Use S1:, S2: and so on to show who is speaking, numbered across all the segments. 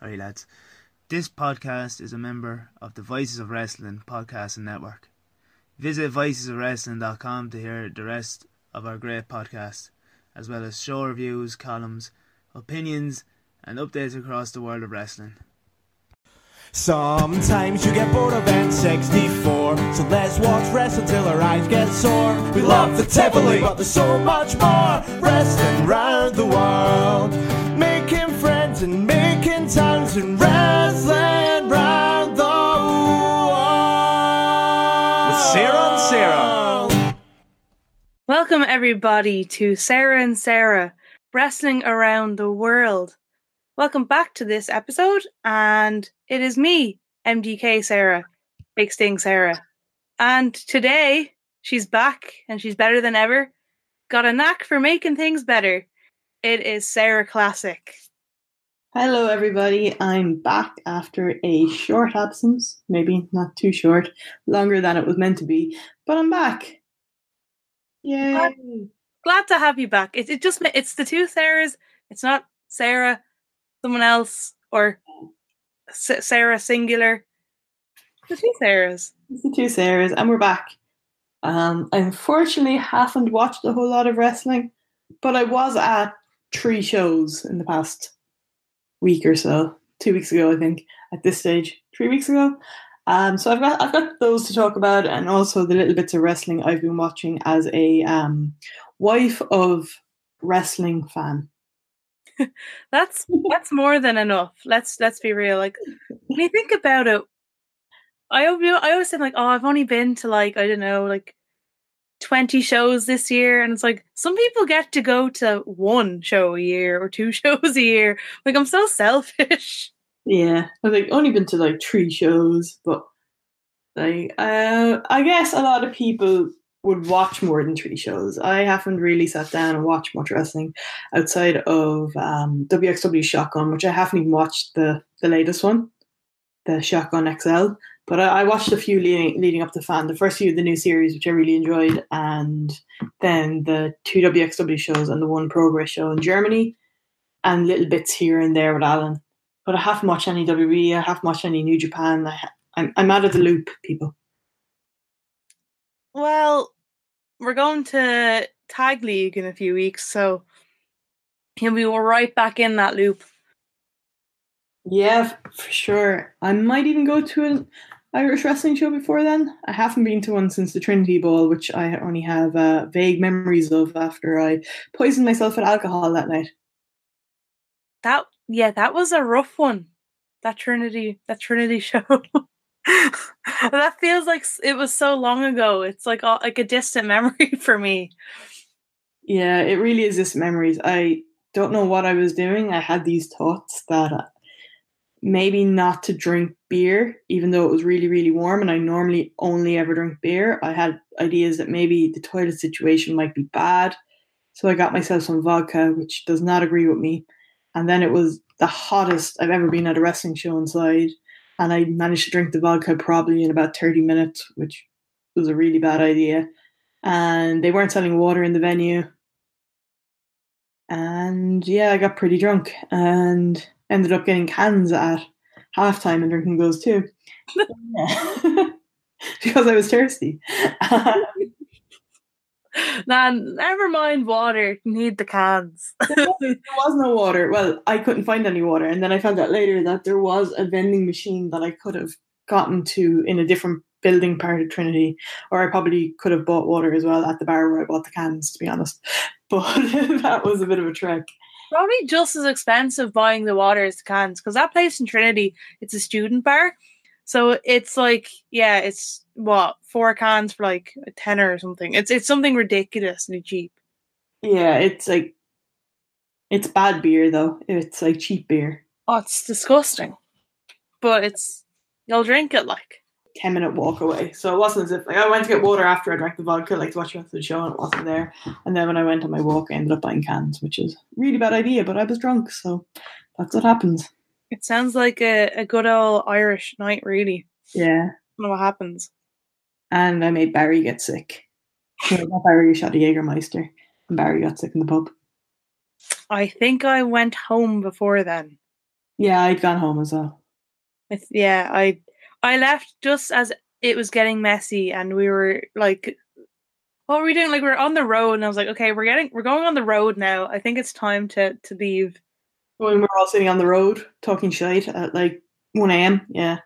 S1: Alright, lads. This podcast is a member of the Voices of Wrestling podcast network. Visit voicesofwrestling.com to hear the rest of our great podcasts, as well as show reviews, columns, opinions, and updates across the world of wrestling.
S2: Sometimes you get bored of N64, so let's watch wrestling till our eyes get sore. We love the Tivoli, but there's so much more. Wrestling round the world,
S3: Welcome, everybody, to Sarah and Sarah Wrestling Around the World. Welcome back to this episode, and it is me, MDK Sarah, Big Sting Sarah. And today, she's back and she's better than ever. Got a knack for making things better. It is Sarah Classic.
S4: Hello, everybody. I'm back after a short absence. Maybe not too short, longer than it was meant to be, but I'm back. Yay!
S3: Glad to have you back. It, it just it's the two Sarahs. It's not Sarah, someone else, or S- Sarah singular. The two Sarahs.
S4: It's the two Sarahs, and we're back. Um, I unfortunately haven't watched a whole lot of wrestling, but I was at three shows in the past week or so. Two weeks ago, I think. At this stage, three weeks ago. Um, so I've got I've got those to talk about, and also the little bits of wrestling I've been watching as a um, wife of wrestling fan.
S3: That's that's more than enough. Let's let's be real. Like when you think about it, I I always think like, oh, I've only been to like I don't know, like twenty shows this year, and it's like some people get to go to one show a year or two shows a year. Like I'm so selfish.
S4: Yeah, I've like only been to like three shows, but like uh, I guess a lot of people would watch more than three shows. I haven't really sat down and watched much wrestling outside of um, WXW Shotgun, which I haven't even watched the the latest one, the Shotgun XL. But I, I watched a few leading leading up to the Fan, the first few of the new series, which I really enjoyed, and then the two WXW shows and the one Progress show in Germany, and little bits here and there with Alan. But I haven't watched any WWE. I haven't watched any New Japan. I, ha- I'm I'm out of the loop, people.
S3: Well, we're going to Tag League in a few weeks, so and we were right back in that loop.
S4: Yeah, for sure. I might even go to an Irish wrestling show before then. I haven't been to one since the Trinity Ball, which I only have uh, vague memories of after I poisoned myself with alcohol that night.
S3: That yeah, that was a rough one. That Trinity, that Trinity show. that feels like it was so long ago. It's like a, like a distant memory for me.
S4: Yeah, it really is just memories. I don't know what I was doing. I had these thoughts that uh, maybe not to drink beer, even though it was really, really warm, and I normally only ever drink beer. I had ideas that maybe the toilet situation might be bad. So I got myself some vodka, which does not agree with me. And then it was the hottest I've ever been at a wrestling show inside. And I managed to drink the vodka probably in about 30 minutes, which was a really bad idea. And they weren't selling water in the venue. And yeah, I got pretty drunk and ended up getting cans at halftime and drinking those too. Because I was thirsty.
S3: Nah, never mind water. You need the cans.
S4: there was no water. Well, I couldn't find any water, and then I found out later that there was a vending machine that I could have gotten to in a different building part of Trinity, or I probably could have bought water as well at the bar where I bought the cans. To be honest, but that was a bit of a trek.
S3: Probably just as expensive buying the water as the cans because that place in Trinity, it's a student bar. So it's like, yeah, it's what four cans for like a tenner or something. It's it's something ridiculously cheap.
S4: Yeah, it's like it's bad beer though. It's like cheap beer.
S3: Oh, it's disgusting, but it's you'll drink it like.
S4: 10 minute walk away. So it wasn't as if like I went to get water after I drank the vodka, like to watch the rest of the show, and it wasn't there. And then when I went on my walk, I ended up buying cans, which is a really bad idea, but I was drunk, so that's what happens.
S3: It sounds like a, a good old Irish night, really.
S4: Yeah.
S3: I don't know what happens.
S4: And I made Barry get sick. No, not Barry, shot a Jägermeister. And Barry got sick in the pub.
S3: I think I went home before then.
S4: Yeah, I'd gone home as well.
S3: It's, yeah, I I left just as it was getting messy, and we were like, "What were we doing?" Like we are on the road, and I was like, "Okay, we're getting we're going on the road now. I think it's time to to leave."
S4: When we were all sitting on the road talking shit at like one a.m. Yeah,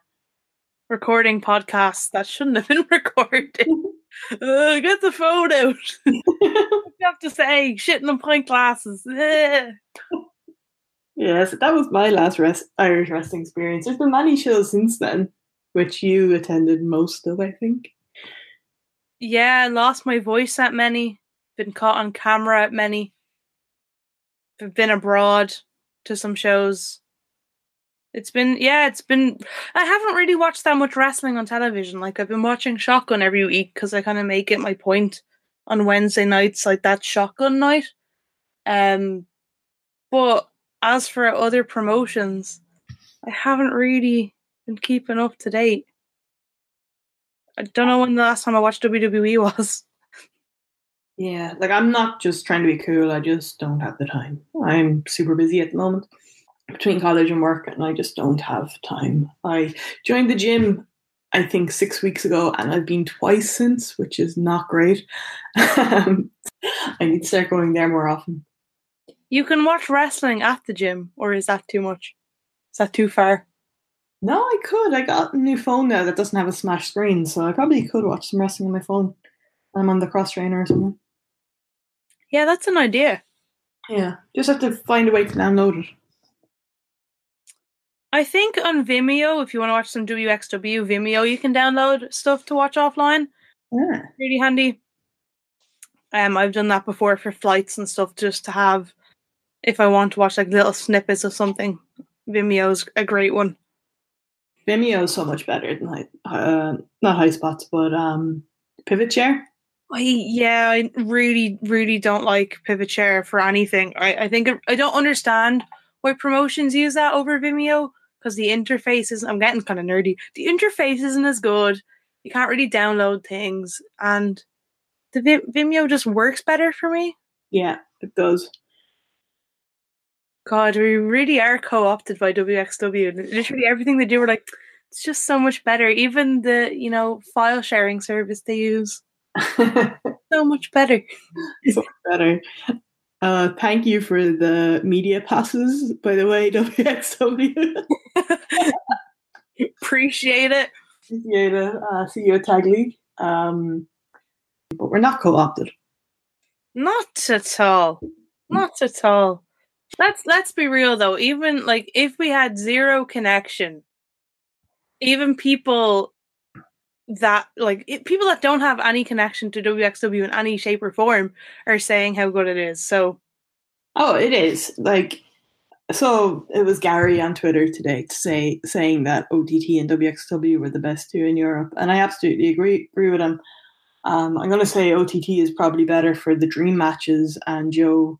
S3: recording podcasts that shouldn't have been recorded. uh, get the phone out. you have to say shit in the pint glasses.
S4: Yes, that was my last rest- Irish wrestling experience. There's been many shows since then, which you attended most of, I think.
S3: Yeah, lost my voice at many. Been caught on camera at many. Been abroad to some shows. It's been yeah, it's been. I haven't really watched that much wrestling on television. Like I've been watching Shotgun every week because I kind of make it my point on Wednesday nights, like that Shotgun night. Um, but as for other promotions, I haven't really been keeping up to date. I don't know when the last time I watched WWE was.
S4: Yeah, like I'm not just trying to be cool, I just don't have the time. I'm super busy at the moment between college and work, and I just don't have time. I joined the gym, I think, six weeks ago, and I've been twice since, which is not great. I need to start going there more often.
S3: You can watch wrestling at the gym, or is that too much? Is that too far?
S4: No, I could. I got a new phone now that doesn't have a smash screen, so I probably could watch some wrestling on my phone. I'm on the cross trainer or something.
S3: Yeah, that's an idea.
S4: Yeah, just have to find a way to download it.
S3: I think on Vimeo, if you want to watch some WXW Vimeo, you can download stuff to watch offline.
S4: Yeah.
S3: Really handy. Um, I've done that before for flights and stuff, just to have if I want to watch like little snippets of something. Vimeo's a great one.
S4: Vimeo is so much better than high, uh, not Highspots, but um, Pivot Share.
S3: I, yeah, I really, really don't like Pivot Share for anything. I, I think I don't understand why promotions use that over Vimeo because the interface isn't. I'm getting kind of nerdy. The interface isn't as good. You can't really download things, and the Vimeo just works better for me.
S4: Yeah, it does.
S3: God, we really are co-opted by WXW. Literally everything they do, we're like, it's just so much better. Even the, you know, file sharing service they use, so much better.
S4: so much better. Uh, thank you for the media passes, by the way, WXW.
S3: Appreciate it.
S4: Appreciate it. Uh, see you at Tag League. Um, but we're not co-opted.
S3: Not at all. Not at all. Let's let's be real though. Even like if we had zero connection, even people that like it, people that don't have any connection to WXW in any shape or form are saying how good it is. So,
S4: oh, it is like so. It was Gary on Twitter today to say saying that OTT and WXW were the best two in Europe, and I absolutely agree agree with him. Um, I'm going to say OTT is probably better for the dream matches, and Joe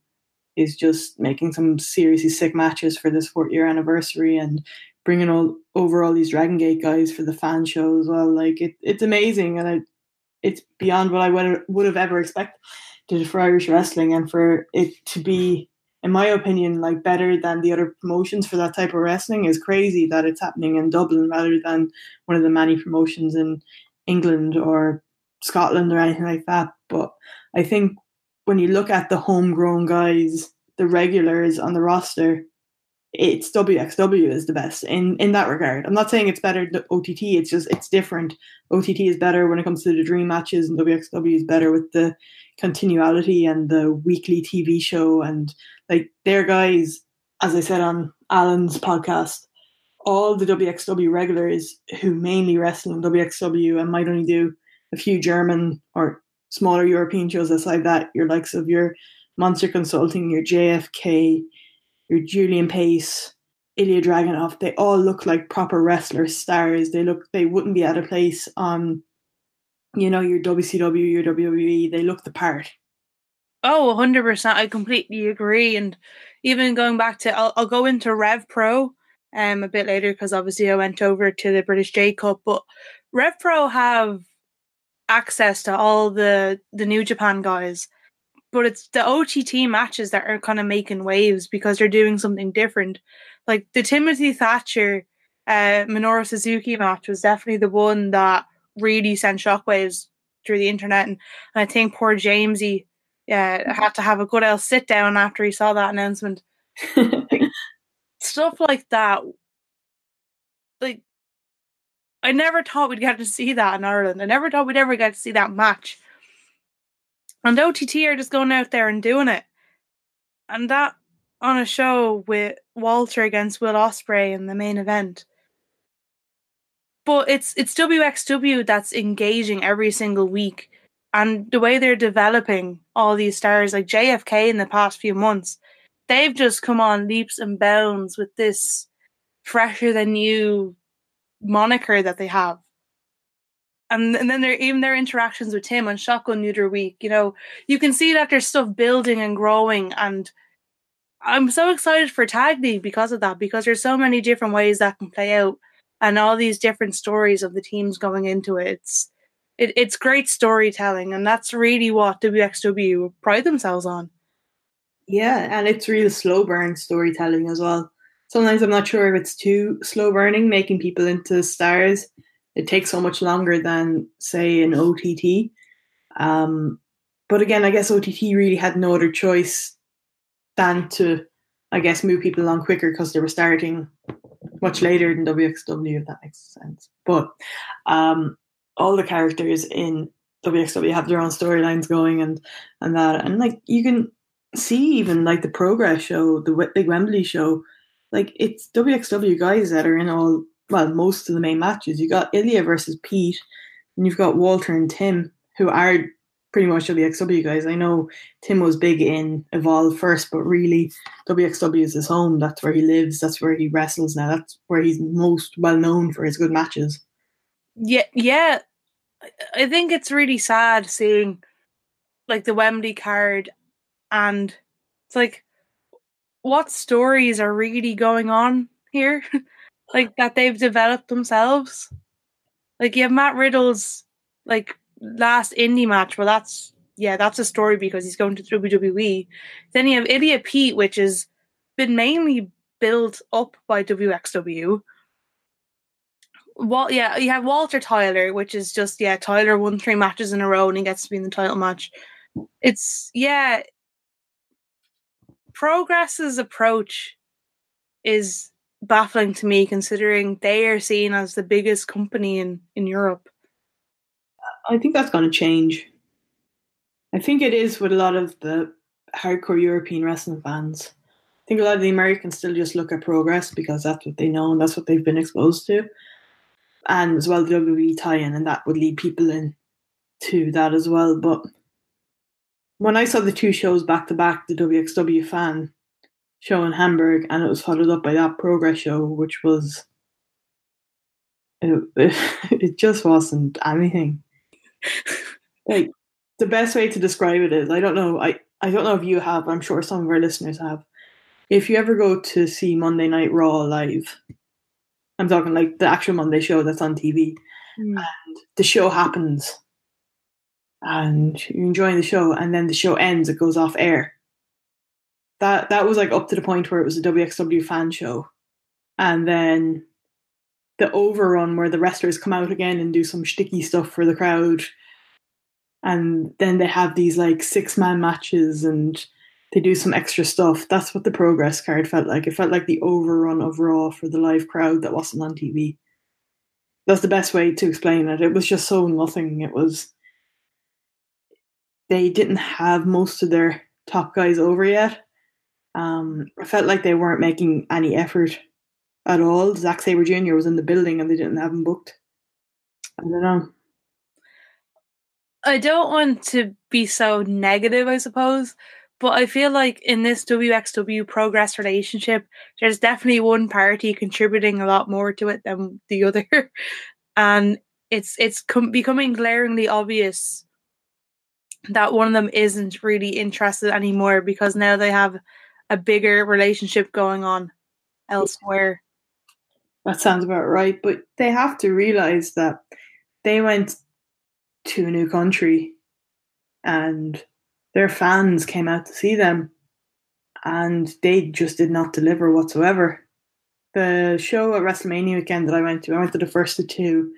S4: is just making some seriously sick matches for this fourth year anniversary and bringing all over all these Dragon Gate guys for the fan show as well. Like it, it's amazing, and it, it's beyond what I would would have ever expected for Irish wrestling, and for it to be, in my opinion, like better than the other promotions for that type of wrestling is crazy that it's happening in Dublin rather than one of the many promotions in England or Scotland or anything like that. But I think when you look at the homegrown guys, the regulars on the roster, it's WXW is the best in in that regard. I'm not saying it's better than OTT. It's just it's different. OTT is better when it comes to the dream matches, and WXW is better with the continuality and the weekly TV show. And like their guys, as I said on Alan's podcast, all the WXW regulars who mainly wrestle in WXW and might only do a few German or smaller European shows aside that, your likes of your Monster Consulting, your JFK, your Julian Pace, Ilya Dragunov, they all look like proper wrestler stars. They look they wouldn't be out of place on you know, your WCW, your WWE, they look the part.
S3: Oh, 100%. I completely agree. And even going back to, I'll, I'll go into Rev Pro um, a bit later because obviously I went over to the British J Cup, but Rev Pro have access to all the the New Japan guys. But it's the OTT matches that are kind of making waves because they're doing something different. Like the Timothy Thatcher uh, Minoru Suzuki match was definitely the one that really sent shockwaves through the internet, and, and I think poor Jamesy yeah had to have a good old sit down after he saw that announcement. Stuff like that, like I never thought we'd get to see that in Ireland. I never thought we'd ever get to see that match. And OTT are just going out there and doing it. And that on a show with Walter against Will Ospreay in the main event. But it's it's WXW that's engaging every single week. And the way they're developing all these stars, like JFK in the past few months, they've just come on leaps and bounds with this fresher than you moniker that they have. And, and then there even their interactions with Tim on Shotgun Neuter Week, you know, you can see that there's stuff building and growing and I'm so excited for Tag League because of that, because there's so many different ways that can play out and all these different stories of the teams going into it. It's it, it's great storytelling and that's really what WXW pride themselves on.
S4: Yeah, and it's real slow burn storytelling as well sometimes I'm not sure if it's too slow burning, making people into stars. It takes so much longer than, say, an OTT. Um, but again, I guess OTT really had no other choice than to, I guess, move people along quicker because they were starting much later than WXW, if that makes sense. But um, all the characters in WXW have their own storylines going and and that, and like you can see even like the Progress show, the Big Wembley show like it's WXW guys that are in all well most of the main matches. You got Ilya versus Pete, and you've got Walter and Tim who are pretty much WXW guys. I know Tim was big in Evolve first, but really WXW is his home. That's where he lives. That's where he wrestles now. That's where he's most well known for his good matches.
S3: Yeah, yeah. I think it's really sad seeing like the Wembley card and it's like what stories are really going on here, like that they've developed themselves. Like you have Matt Riddle's like last indie match. Well, that's yeah, that's a story because he's going to WWE. Then you have Ilya Pete, which has been mainly built up by WXW. Well, yeah, you have Walter Tyler, which is just yeah, Tyler won three matches in a row and he gets to be in the title match. It's yeah, Progress's approach is baffling to me considering they are seen as the biggest company in, in Europe.
S4: I think that's going to change. I think it is with a lot of the hardcore European wrestling fans. I think a lot of the Americans still just look at progress because that's what they know and that's what they've been exposed to. And as well, the WWE tie in, and that would lead people in to that as well. But when I saw the two shows back to back, the WXW fan show in Hamburg, and it was followed up by that Progress show, which was it, it just wasn't anything. like the best way to describe it is, I don't know, I I don't know if you have, I'm sure some of our listeners have. If you ever go to see Monday Night Raw live, I'm talking like the actual Monday show that's on TV, mm. and the show happens and you're enjoying the show, and then the show ends, it goes off air. That that was like up to the point where it was a WXW fan show, and then the overrun where the wrestlers come out again and do some sticky stuff for the crowd, and then they have these like six man matches and they do some extra stuff. That's what the progress card felt like. It felt like the overrun of Raw for the live crowd that wasn't on TV. That's the best way to explain it. It was just so nothing. It was they didn't have most of their top guys over yet. Um, I felt like they weren't making any effort at all. Zack Sabre Jr. was in the building and they didn't have him booked. I don't know.
S3: I don't want to be so negative, I suppose, but I feel like in this WXW progress relationship, there's definitely one party contributing a lot more to it than the other, and it's it's com- becoming glaringly obvious that one of them isn't really interested anymore because now they have a bigger relationship going on elsewhere.
S4: That sounds about right, but they have to realize that they went to a new country and their fans came out to see them and they just did not deliver whatsoever. the show at WrestleMania weekend that I went to, I went to the first of two.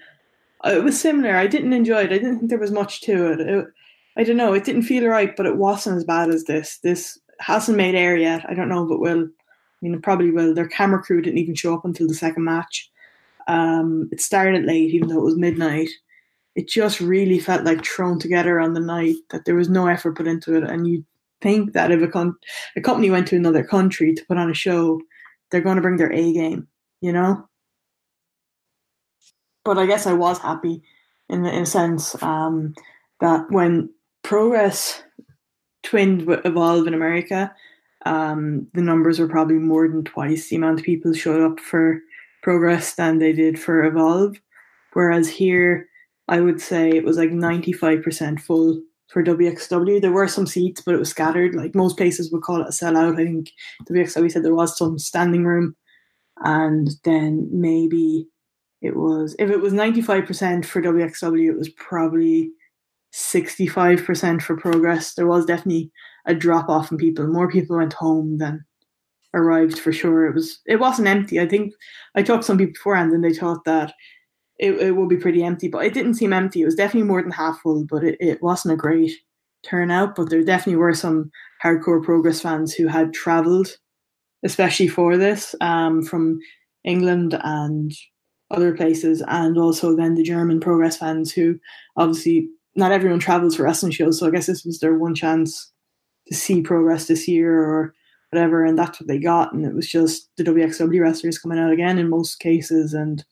S4: Uh, It was similar. I didn't enjoy it. I didn't think there was much to it. it I don't know. It didn't feel right, but it wasn't as bad as this. This hasn't made air yet. I don't know if it will. I mean, it probably will. Their camera crew didn't even show up until the second match. Um, it started late, even though it was midnight. It just really felt like thrown together on the night. That there was no effort put into it, and you think that if a, con- a company went to another country to put on a show, they're going to bring their A game, you know. But I guess I was happy in, in a sense um, that when Progress twinned with Evolve in America, um, the numbers were probably more than twice the amount of people showed up for Progress than they did for Evolve. Whereas here, I would say it was like 95% full for WXW. There were some seats, but it was scattered. Like most places would call it a sellout. I think WXW said there was some standing room. And then maybe it was, if it was 95% for WXW, it was probably 65% for Progress. There was definitely a drop off in people. More people went home than arrived for sure. It was it wasn't empty. I think I talked to some people beforehand and they thought that it, it would be pretty empty, but it didn't seem empty. It was definitely more than half full, but it, it wasn't a great turnout. But there definitely were some hardcore progress fans who had travelled, especially for this, um, from England and other places, and also then the German progress fans who obviously not everyone travels for wrestling shows, so I guess this was their one chance to see progress this year or whatever, and that's what they got. And it was just the WXW wrestlers coming out again in most cases, and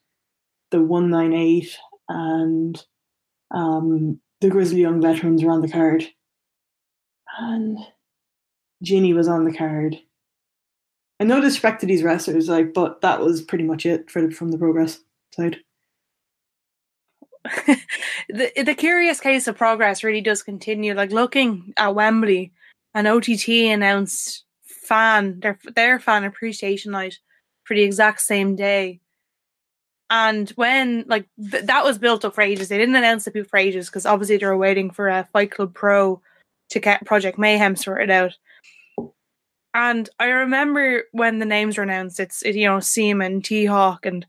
S4: the 198 and um, the Grizzled Young veterans were on the card. And Jinny was on the card. I no disrespect to these wrestlers, like, but that was pretty much it for from the progress side.
S3: The the curious case of progress really does continue. Like looking at Wembley, and OTT announced fan their their fan appreciation night for the exact same day. And when like th- that was built up for ages, they didn't announce it people for ages because obviously they were waiting for a Fight Club Pro to get Project Mayhem sorted out. And I remember when the names were announced, it's it, you know CIMA, T Hawk, and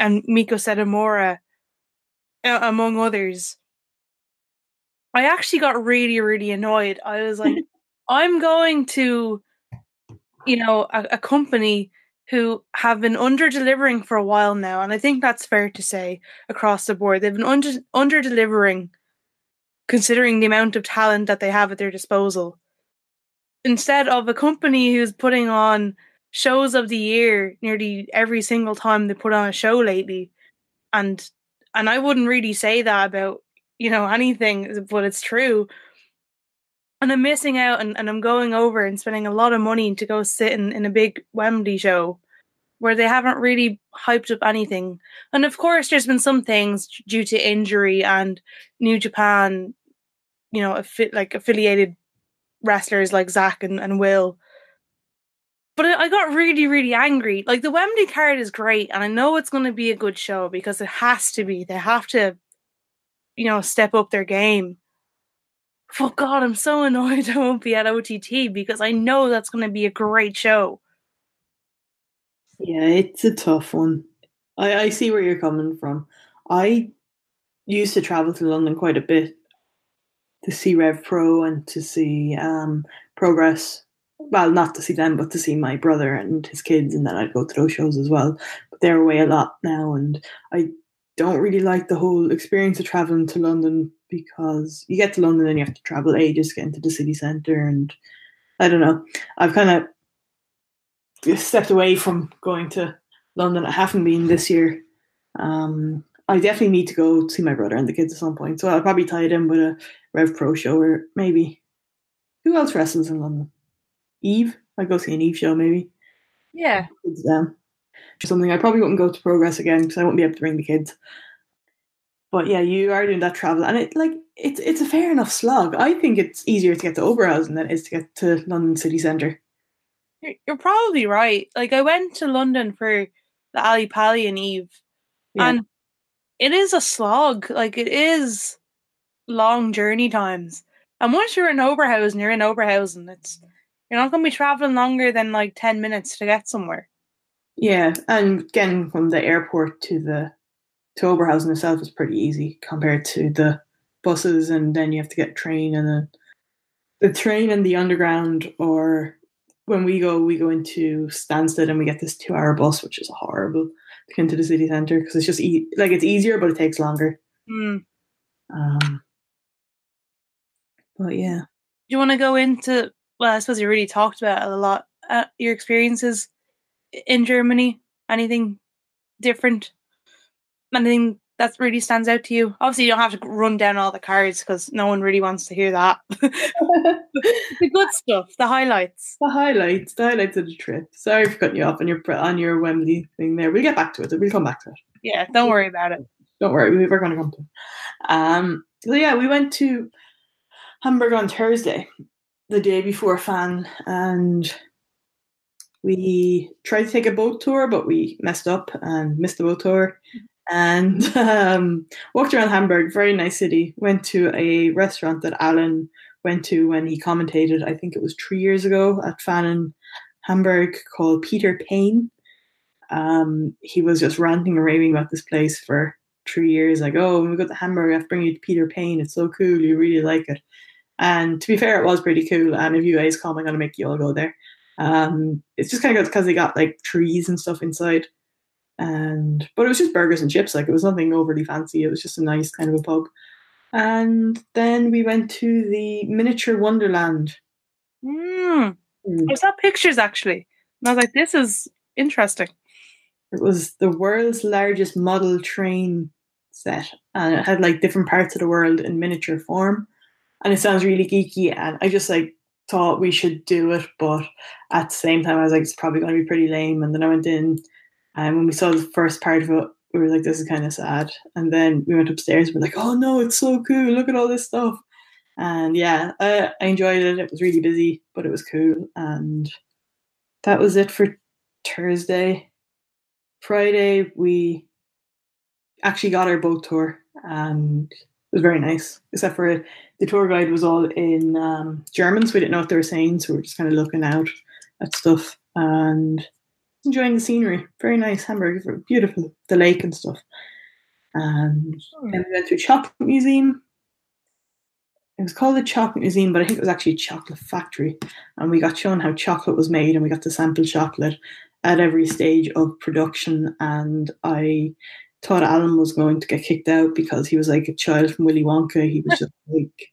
S3: and Meiko Satomura, uh, among others. I actually got really really annoyed. I was like, I'm going to, you know, a, a company who have been under delivering for a while now, and I think that's fair to say across the board. They've been under under delivering, considering the amount of talent that they have at their disposal. Instead of a company who's putting on shows of the year nearly every single time they put on a show lately, and and I wouldn't really say that about you know anything, but it's true and I'm missing out and, and I'm going over and spending a lot of money to go sit in, in a big Wembley show where they haven't really hyped up anything. And of course, there's been some things due to injury and New Japan, you know, affi- like affiliated wrestlers like Zach and, and Will. But I got really, really angry. Like the Wembley card is great, and I know it's going to be a good show because it has to be. They have to, you know, step up their game. Oh God, I'm so annoyed I won't be at OTT because I know that's going to be a great show.
S4: Yeah, it's a tough one. I, I see where you're coming from. I used to travel to London quite a bit to see Rev Pro and to see um, Progress. Well, not to see them, but to see my brother and his kids, and then I'd go to those shows as well. But they're away a lot now, and I don't really like the whole experience of traveling to London because you get to London and you have to travel ages to get into the city centre, and I don't know. I've kind of stepped away from going to London. I haven't been this year. Um, I definitely need to go see my brother and the kids at some point. So I'll probably tie it in with a Rev Pro show or maybe who else wrestles in London? Eve. I go see an Eve show maybe.
S3: Yeah.
S4: It's them. Something. I probably wouldn't go to Progress again because I won't be able to bring the kids. But yeah, you are doing that travel, and it like it's it's a fair enough slog. I think it's easier to get to Oberhausen than it is to get to London city centre.
S3: You're, you're probably right. Like I went to London for the Ali Pali and Eve,
S4: Yeah.
S3: and it is a slog. Like it is long journey times. And once you're in Oberhausen, you're in Oberhausen. It's you're not going to be traveling longer than like ten minutes to get somewhere.
S4: Yeah, and getting from the airport to the to Oberhausen itself is pretty easy compared to the buses, and then you have to get train and then the train and the underground. Or when we go, we go into Stansted and we get this two-hour bus, which is horrible to get into the city center because it's just e- like it's easier, but it takes longer.
S3: Mm.
S4: Um, but yeah,
S3: Do you want to go into? Well, I suppose you already talked about it a lot. Uh, your experiences in Germany. Anything different? Anything that really stands out to you? Obviously, you don't have to run down all the cards because no one really wants to hear that. the good stuff, the highlights.
S4: the highlights, the highlights of the trip. Sorry for cutting you off on your on your Wembley thing there. We'll get back to it. We'll come back to it.
S3: Yeah, don't worry about it.
S4: Don't worry, we- we're going to come to it. Um, so yeah, we went to Hamburg on Thursday, the day before Fan, and we tried to take a boat tour, but we messed up and missed the boat tour. And um, walked around Hamburg, very nice city. Went to a restaurant that Alan went to when he commentated. I think it was three years ago at Fan in Hamburg, called Peter Pane. Um, he was just ranting and raving about this place for three years. Like, oh, when we go to Hamburg, I have to bring you to Peter Pane. It's so cool. You really like it. And to be fair, it was pretty cool. And if you guys come, I'm gonna make you all go there. Um, it's just kind of good because they got like trees and stuff inside, and but it was just burgers and chips. Like it was nothing overly fancy. It was just a nice kind of a pub. And then we went to the miniature Wonderland.
S3: Mm.
S4: Mm.
S3: I saw pictures actually. And I was like, this is interesting.
S4: It was the world's largest model train set, and it had like different parts of the world in miniature form. And it sounds really geeky, and I just like thought we should do it, but at the same time, I was like, it's probably going to be pretty lame. And then I went in, and when we saw the first part of it, we were like, this is kind of sad. And then we went upstairs, and we're like, oh no, it's so cool! Look at all this stuff. And yeah, I, I enjoyed it. It was really busy, but it was cool. And that was it for Thursday. Friday, we actually got our boat tour, and it was very nice. Except for the tour guide was all in um, German, so we didn't know what they were saying. So we were just kind of looking out at stuff and enjoying the scenery. Very nice. Hamburg, beautiful. The lake and stuff. And then we went to a chocolate museum. It was called the Chocolate Museum, but I think it was actually a chocolate factory. And we got shown how chocolate was made, and we got to sample chocolate at every stage of production. And I thought Alan was going to get kicked out because he was like a child from Willy Wonka. He was just like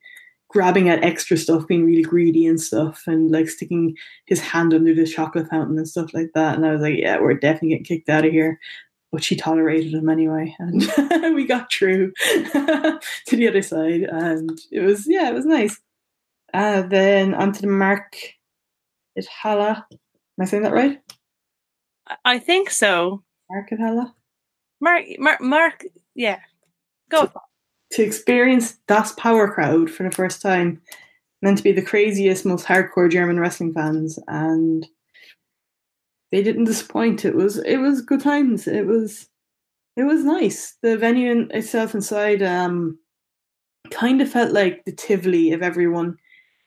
S4: grabbing at extra stuff, being really greedy and stuff, and like sticking his hand under the chocolate fountain and stuff like that. And I was like, yeah, we're definitely getting kicked out of here. But she tolerated him anyway, and we got through to the other side, and it was yeah, it was nice. Uh, then onto the Mark at Hala. Am I saying that right?
S3: I- think so.
S4: Mark at Hala.
S3: Mark, Mark, Mark yeah. Go. that.
S4: to experience Das Power crowd for the first time, meant to be the craziest, most hardcore German wrestling fans, and they didn't disappoint. It was it was good times. It was it was nice. The venue in itself inside um kind of felt like the Tivoli of everyone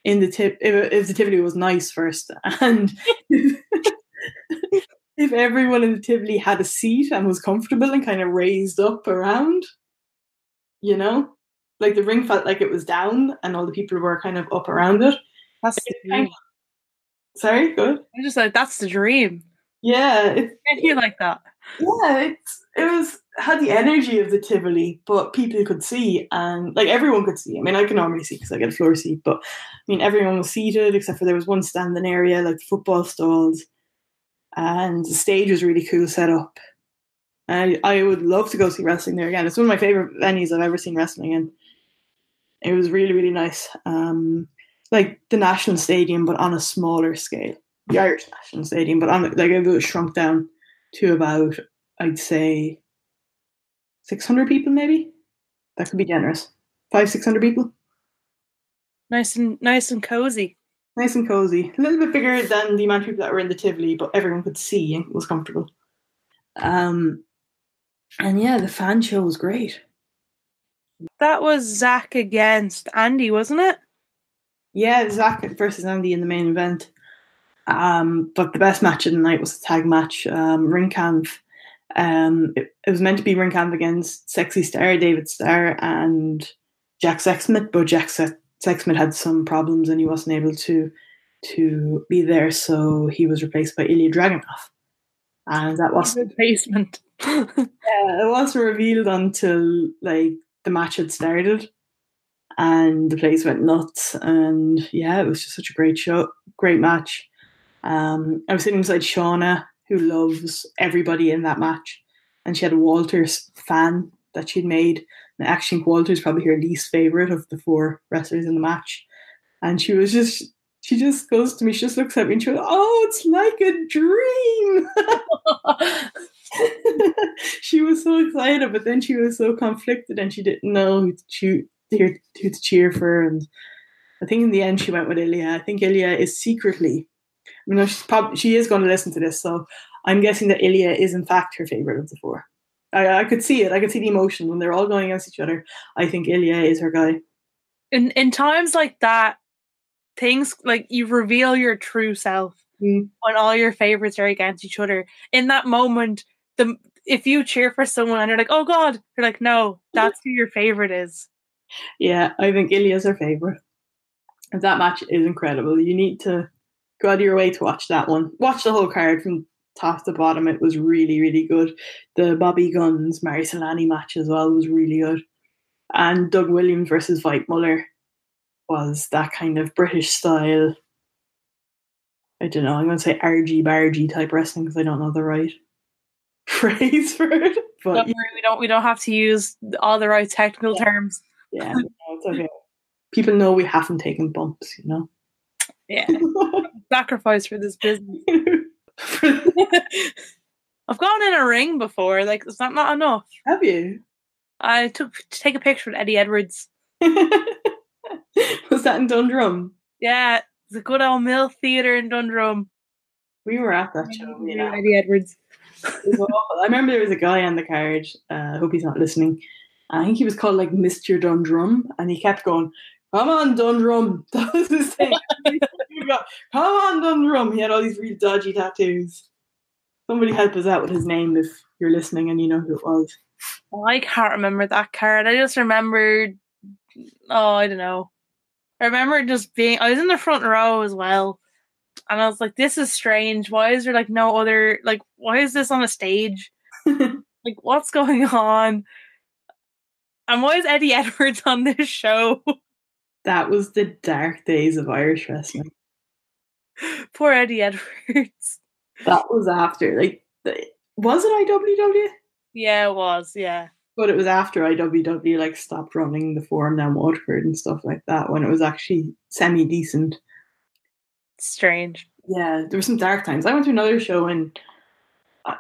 S4: in the tip if, if the Tivoli was nice first and if everyone in the Tivoli had a seat and was comfortable and kind of raised up around, you know, like the ring felt like it was down and all the people were kind of up around it.
S3: That's the dream.
S4: Sorry, good.
S3: I'm just like, that's the dream.
S4: Yeah, it,
S3: I feel like that.
S4: yeah, it's it was had the energy of the Tivoli, but people could see and like everyone could see. I mean, I can normally see because I get a floor seat, but I mean, everyone was seated except for there was one standing area like the football stalls, and the stage was really cool set up. I I would love to go see wrestling there again. It's one of my favorite venues I've ever seen wrestling in. It was really really nice. Um, like the National Stadium, but on a smaller scale. The Irish National Stadium, but on like it was shrunk down to about I'd say six hundred people, maybe. That could be generous. Five six hundred people.
S3: Nice and nice and cozy.
S4: Nice and cozy. A little bit bigger than the amount of people that were in the Tivoli, but everyone could see and was comfortable. Um, and yeah, the fan show was great.
S3: That was Zach against Andy, wasn't it?
S4: Yeah, Zach versus Andy in the main event. Um, but the best match of the night was the tag match. Um, Ringkampf. Um, it, it was meant to be Ringkampf against Sexy Starr, David Starr, and Jack Sexsmith, but Jack Se- Sexsmith had some problems and he wasn't able to to be there, so he was replaced by Ilya Dragunov. And that was
S3: Replacement.
S4: yeah, it wasn't revealed until like the match had started, and the place went nuts. And yeah, it was just such a great show, great match. Um, I was sitting beside Shauna, who loves everybody in that match, and she had a Walters fan that she'd made. And I actually think Walters probably her least favorite of the four wrestlers in the match, and she was just. She just goes to me. She just looks at me and she goes, "Oh, it's like a dream." she was so excited, but then she was so conflicted and she didn't know who to, who who to cheer for. And I think in the end she went with Ilya. I think Ilya is secretly, I mean, she's probably she is going to listen to this, so I'm guessing that Ilya is in fact her favorite of the four. I, I could see it. I could see the emotion when they're all going against each other. I think Ilya is her guy.
S3: in in times like that, things like you reveal your true self
S4: Mm.
S3: when all your favorites are against each other. In that moment, the if you cheer for someone and you're like, "Oh God," you're like, "No, that's who your favorite is."
S4: Yeah, I think Ilya's her favorite. That match is incredible. You need to go out of your way to watch that one. Watch the whole card from top to bottom. It was really, really good. The Bobby Gunns Marius Al-Ani match as well was really good. And Doug Williams versus Veit Müller was that kind of British style. I don't know. I'm going to say argy bargy type wrestling because I don't know the right phrase for it. But
S3: Don't worry, we don't we don't have to use all the right technical
S4: Yeah.
S3: terms.
S4: yeah, no, it's okay. People know we haven't taken bumps, you know.
S3: Yeah, sacrifice for this business. I've gone in a ring before. Like, is that not enough?
S4: Have you?
S3: I took to take a picture with Eddie Edwards.
S4: Was that in Dundrum?
S3: Yeah, it's a good old Mill Theatre in Dundrum.
S4: We were at that show. You know.
S3: Eddie Edwards.
S4: It was awful. I remember there was a guy on the card. Uh, I hope he's not listening. I think he was called like Mr. Dundrum, and he kept going, "Come on, Dundrum." That was his thing. Got, Come on, Dundrum. He had all these really dodgy tattoos. Somebody help us out with his name if you're listening and you know who it was.
S3: Oh, I can't remember that card. I just remembered. Oh, I don't know. I remember just being. I was in the front row as well, and I was like, "This is strange. Why is there like no other? Like, why is this on a stage? like, what's going on? And why is Eddie Edwards on this show?
S4: That was the dark days of Irish wrestling.
S3: Poor Eddie Edwards.
S4: That was after, like, was it IWW?
S3: Yeah, it was. Yeah.
S4: But it was after IWW like stopped running the forum down Waterford and stuff like that when it was actually semi decent.
S3: Strange.
S4: Yeah, there were some dark times. I went to another show in uh,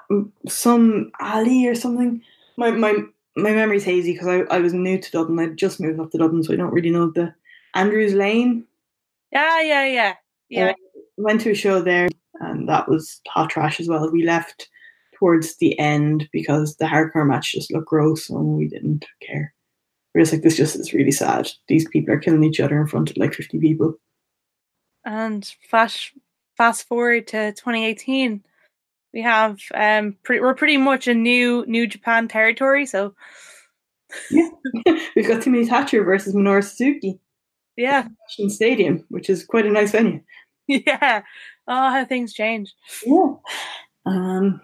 S4: some alley or something. My my my memory's hazy because I, I was new to Dublin. I'd just moved up to Dublin, so I don't really know the Andrews Lane.
S3: Yeah, yeah, yeah. Yeah.
S4: Went to a show there, and that was hot trash as well. We left towards the end because the hardcore match just looked gross, and we didn't care. We're just like, this just is really sad. These people are killing each other in front of like fifty people.
S3: And flash fast forward to 2018, we have um pre- we're pretty much a new New Japan territory. So
S4: We've got Timothy Thatcher versus Minoru Suzuki.
S3: yeah,
S4: Stadium, which is quite a nice venue.
S3: yeah. Oh, how things change.
S4: Yeah. Um,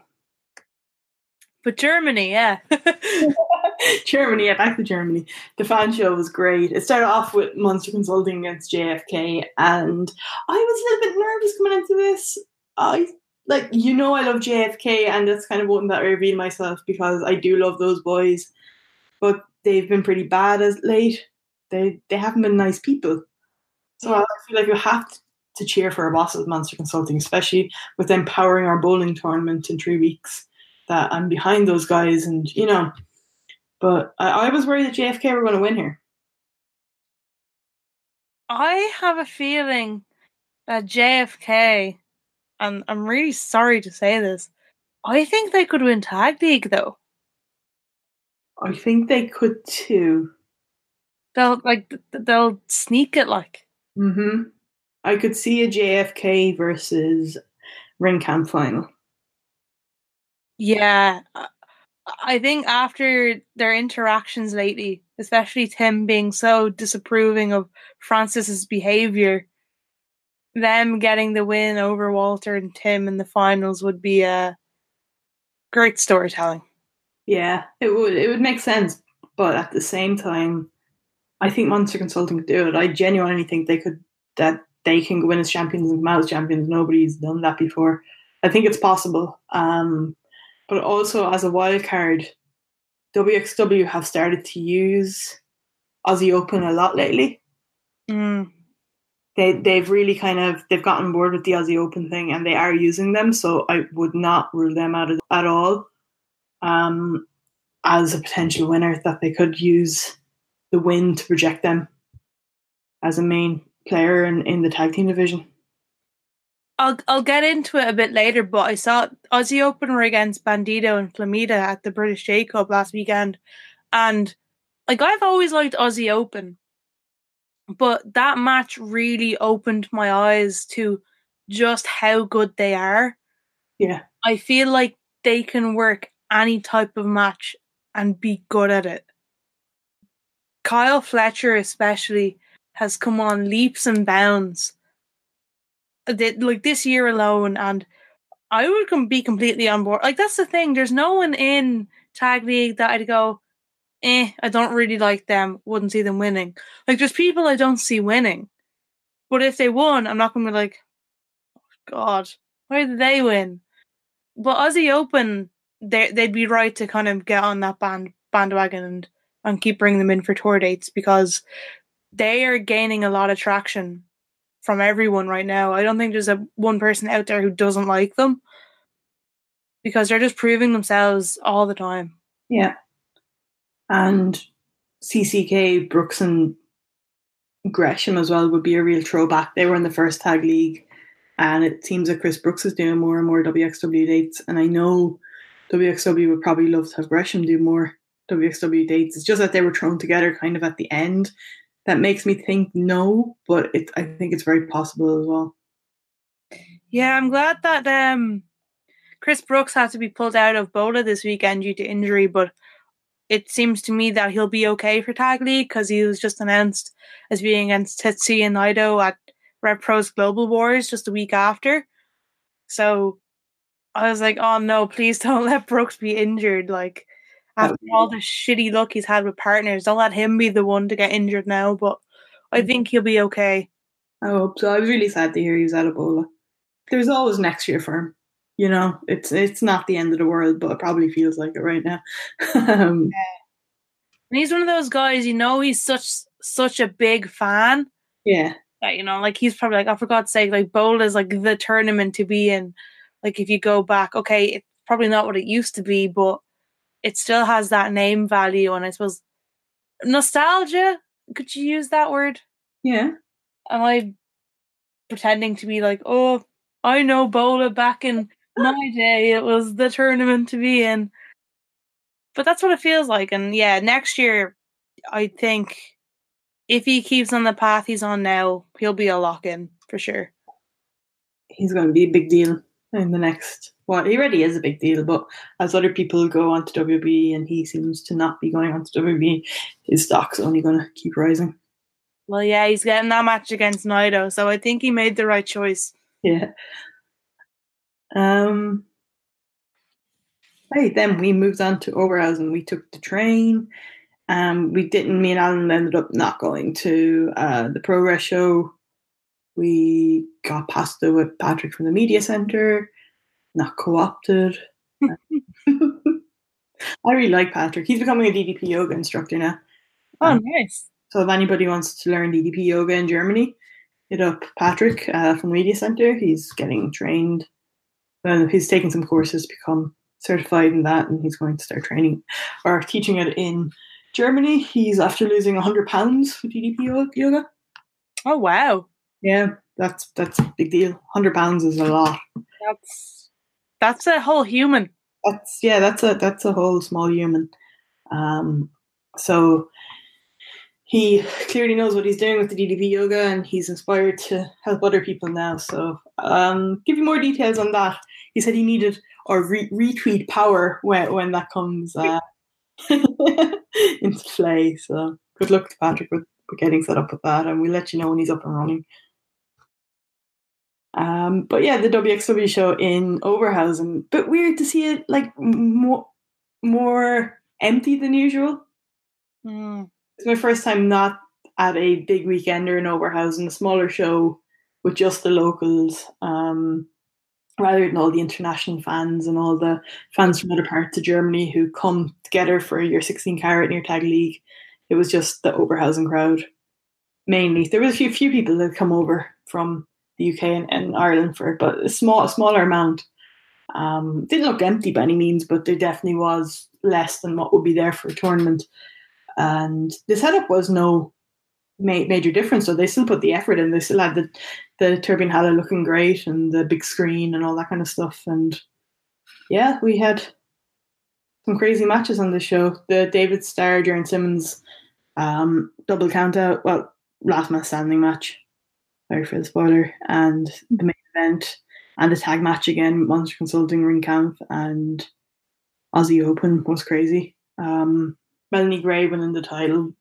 S3: But Germany, yeah.
S4: Germany, yeah, back to Germany. The fan show was great. It started off with Monster Consulting against JFK, and I was a little bit nervous coming into this. I like, you know, I love JFK, and that's kind of one that I reveal myself because I do love those boys, but they've been pretty bad as late. They they haven't been nice people, so I feel like you have to cheer for our bosses, at Monster Consulting, especially with them powering our bowling tournament in three weeks. That I'm behind those guys, and you know. But I, I was worried that JFK were going to win here.
S3: I have a feeling that JFK, and I'm really sorry to say this, I think they could win tag league though.
S4: I think they could too.
S3: They'll like they'll sneak it like.
S4: Mm-hmm. I could see a JFK versus Ringkampf final.
S3: Yeah, I- I think after their interactions lately, especially Tim being so disapproving of Francis's behavior, them getting the win over Walter and Tim in the finals would be a great storytelling.
S4: Yeah, it would it would make sense, but at the same time, I think Monster Consulting could do it. I genuinely think they could that they can go in as champions and come out as champions. Nobody's done that before. I think it's possible. Um, but also as a wild card, WXW have started to use Aussie Open a lot lately.
S3: Mm.
S4: They they've really kind of they've gotten bored with the Aussie Open thing and they are using them. So I would not rule them out at all um, as a potential winner. That they could use the win to project them as a main player in, in the tag team division.
S3: I'll I'll get into it a bit later, but I saw Aussie opener against Bandito and Flamita at the British J Cup last weekend, and like I've always liked Aussie Open, but that match really opened my eyes to just how good they are.
S4: Yeah.
S3: I feel like they can work any type of match and be good at it. Kyle Fletcher, especially, has come on leaps and bounds. Like this year alone, and I would be completely on board. Like that's the thing. There's no one in tag league that I'd go, eh, I don't really like them. Wouldn't see them winning. Like there's people I don't see winning, but if they won, I'm not gonna be like, oh, God, why did they win? But Aussie Open, they they'd be right to kind of get on that band bandwagon and and keep bringing them in for tour dates because they are gaining a lot of traction from everyone right now. I don't think there's a one person out there who doesn't like them because they're just proving themselves all the time.
S4: Yeah. And CCK, Brooks and Gresham as well would be a real throwback. They were in the first tag league, and it seems that Chris Brooks is doing more and more WXW dates. And I know WXW would probably love to have Gresham do more WXW dates. It's just that they were thrown together kind of at the end. That makes me think no, but it, I think it's very possible as well.
S3: Yeah, I'm glad that um Chris Brooks had to be pulled out of Bola this weekend due to injury, but it seems to me that he'll be okay for Tag League because he was just announced as being against Tetsuya Naito at Rev Pro's Global Wars just a week after. So I was like, oh no, please don't let Brooks be injured. Like after all the shitty luck he's had with partners, don't let him be the one to get injured now. But I think he'll be okay.
S4: I hope so. I was really sad to hear he was out of Bola. There's always next year for him. You know, it's it's not the end of the world, but it probably feels like it right now. um,
S3: And he's one of those guys, you know, he's such such a big fan
S4: yeah,
S3: that you know, like he's probably like, oh, for God's sake, like Bola is like the tournament to be in. Like if you go back, okay, it's probably not what it used to be, but it still has that name value, and I suppose nostalgia. Could you use that word?
S4: yeah.
S3: Am I pretending to be like, oh, I know Bola back in my day, it was the tournament to be in. But that's what it feels like. And yeah, next year, I think if he keeps on the path he's on now, he'll be a lock in for sure.
S4: He's going to be a big deal in the next. Well, he already is a big deal, but as other people go on to WB and he seems to not be going on to WB, his stock's only going to keep rising.
S3: Well, yeah, he's getting that match against Naito, so I think he made the right choice.
S4: Yeah. Um. Right then, we moved on to Oberhausen. We took the train. Um, we didn't. Me and Alan ended up not going to uh, the progress show. We got pasta with Patrick from the media center. Not co-opted. I really like Patrick. He's becoming a DDP yoga instructor now.
S3: Oh,
S4: Um,
S3: nice.
S4: So if anybody wants to learn DDP yoga in Germany, hit up Patrick uh, from the Media Center. He's getting trained. Well, he's taking some courses to become certified in that, and he's going to start training or teaching it in Germany. He's after losing 100 pounds with DDP yoga.
S3: Oh, wow.
S4: Yeah, that's that's a big deal. 100 pounds is a lot.
S3: That's that's a whole human.
S4: That's yeah, that's a that's a whole small human. Um, so he clearly knows what he's doing with the DDP yoga, and he's inspired to help other people now. So, um, give you more details on that. He said he needed or re- retweet power when when that comes uh, into play. So, good luck to Patrick with, with getting set up with that, and we'll let you know when he's up and running. Um, but yeah, the WXW show in Oberhausen, but weird to see it like more more empty than usual.
S3: Mm.
S4: It's my first time not at a big weekender in Oberhausen, a smaller show with just the locals, um, rather than all the international fans and all the fans from other parts of Germany who come together for your 16 carat and your tag league. It was just the Oberhausen crowd mainly. There was a few few people that come over from the UK and, and Ireland for it, but a small smaller amount. Um, didn't look empty by any means, but there definitely was less than what would be there for a tournament. And the setup was no ma- major difference, so they still put the effort in. They still had the the turbine Halle looking great and the big screen and all that kind of stuff. And yeah, we had some crazy matches on the show. The David Starr, Jurn Simmons um, double count out, well, last man standing match. Sorry for the spoiler. And the main event and the tag match again, Monster Consulting Ringkampf and Aussie Open was crazy. Um, Melanie Gray winning the title.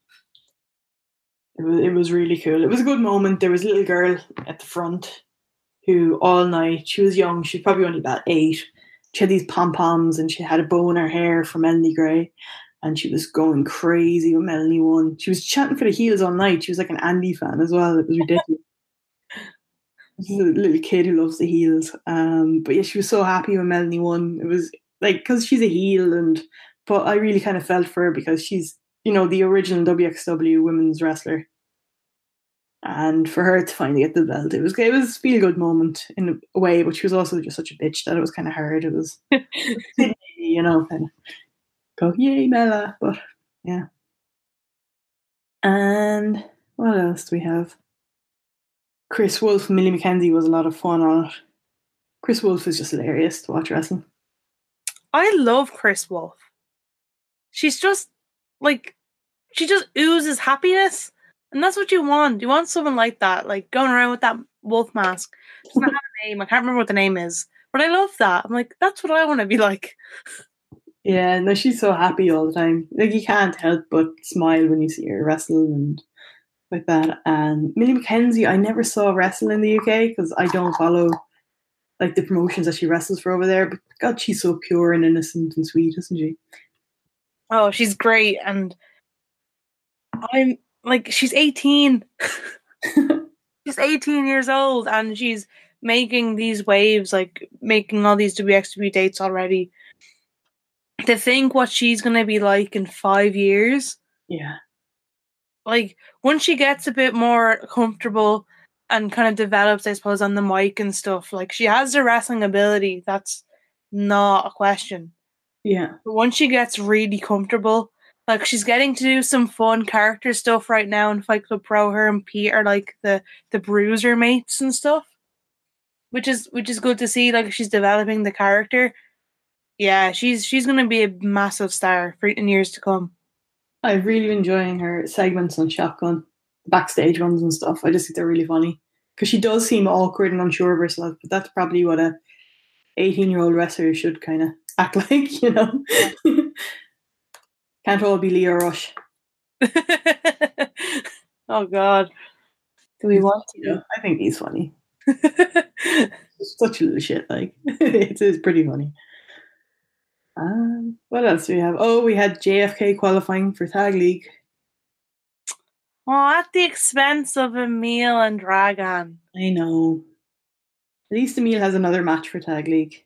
S4: It was, it was really cool. It was a good moment. There was a little girl at the front who all night, she was young, she was probably only about eight. She had these pom poms and she had a bow in her hair for Melanie Gray. And she was going crazy when Melanie won. She was chanting for the heels all night. She was like an Andy fan as well. It was ridiculous. She's a little kid who loves the heels. Um, but yeah, she was so happy when Melanie won. It was like because she's a heel, and but I really kind of felt for her because she's you know the original WXW women's wrestler, and for her to finally get the belt, it was it was a feel good moment in a way. But she was also just such a bitch that it was kind of hard. It was you know kind of go yay Mela, but yeah. And what else do we have? Kris Wolf, and Millie McKenzie was a lot of fun on it. Kris Wolf is just hilarious to watch wrestling.
S3: I love Kris Wolf. She's just like she just oozes happiness, and that's what you want. You want someone like that, like going around with that wolf mask. Doesn't have a name. I can't remember what the name is, but I love that. I'm like, that's what I want to be like.
S4: Yeah, no, she's so happy all the time. Like you can't help but smile when you see her wrestle and like that. And Millie McKenzie, I never saw wrestle in the UK because I don't follow like the promotions that she wrestles for over there. But God, she's so pure and innocent and sweet, isn't she?
S3: Oh, she's great, and I'm like, she's 18. she's 18 years old, and she's making these waves, like making all these WXW dates already. To think what she's gonna be like in five years,
S4: Yeah.
S3: Like once she gets a bit more comfortable and kind of develops, I suppose, on the mic and stuff, like she has the wrestling ability. That's not a question.
S4: Yeah.
S3: But once she gets really comfortable, like she's getting to do some fun character stuff right now in Fight Club Pro. Her and Pete are like the the bruiser mates and stuff, which is which is good to see. Like she's developing the character. Yeah, she's she's gonna be a massive star for in years to come.
S4: I'm really enjoying her segments on Shotgun, the backstage ones and stuff. I just think they're really funny because she does seem awkward and unsure of herself, but that's probably what a 18 year old wrestler should kind of act like, you know. Can't all be Leah Rush.
S3: oh God, do we want
S4: to? I think he's funny. Such a little shit, like it is pretty funny. Um, what else do we have? Oh, we had JFK qualifying for Tag League.
S3: Oh, at the expense of Emil and Dragon.
S4: I know. At least Emil has another match for Tag League.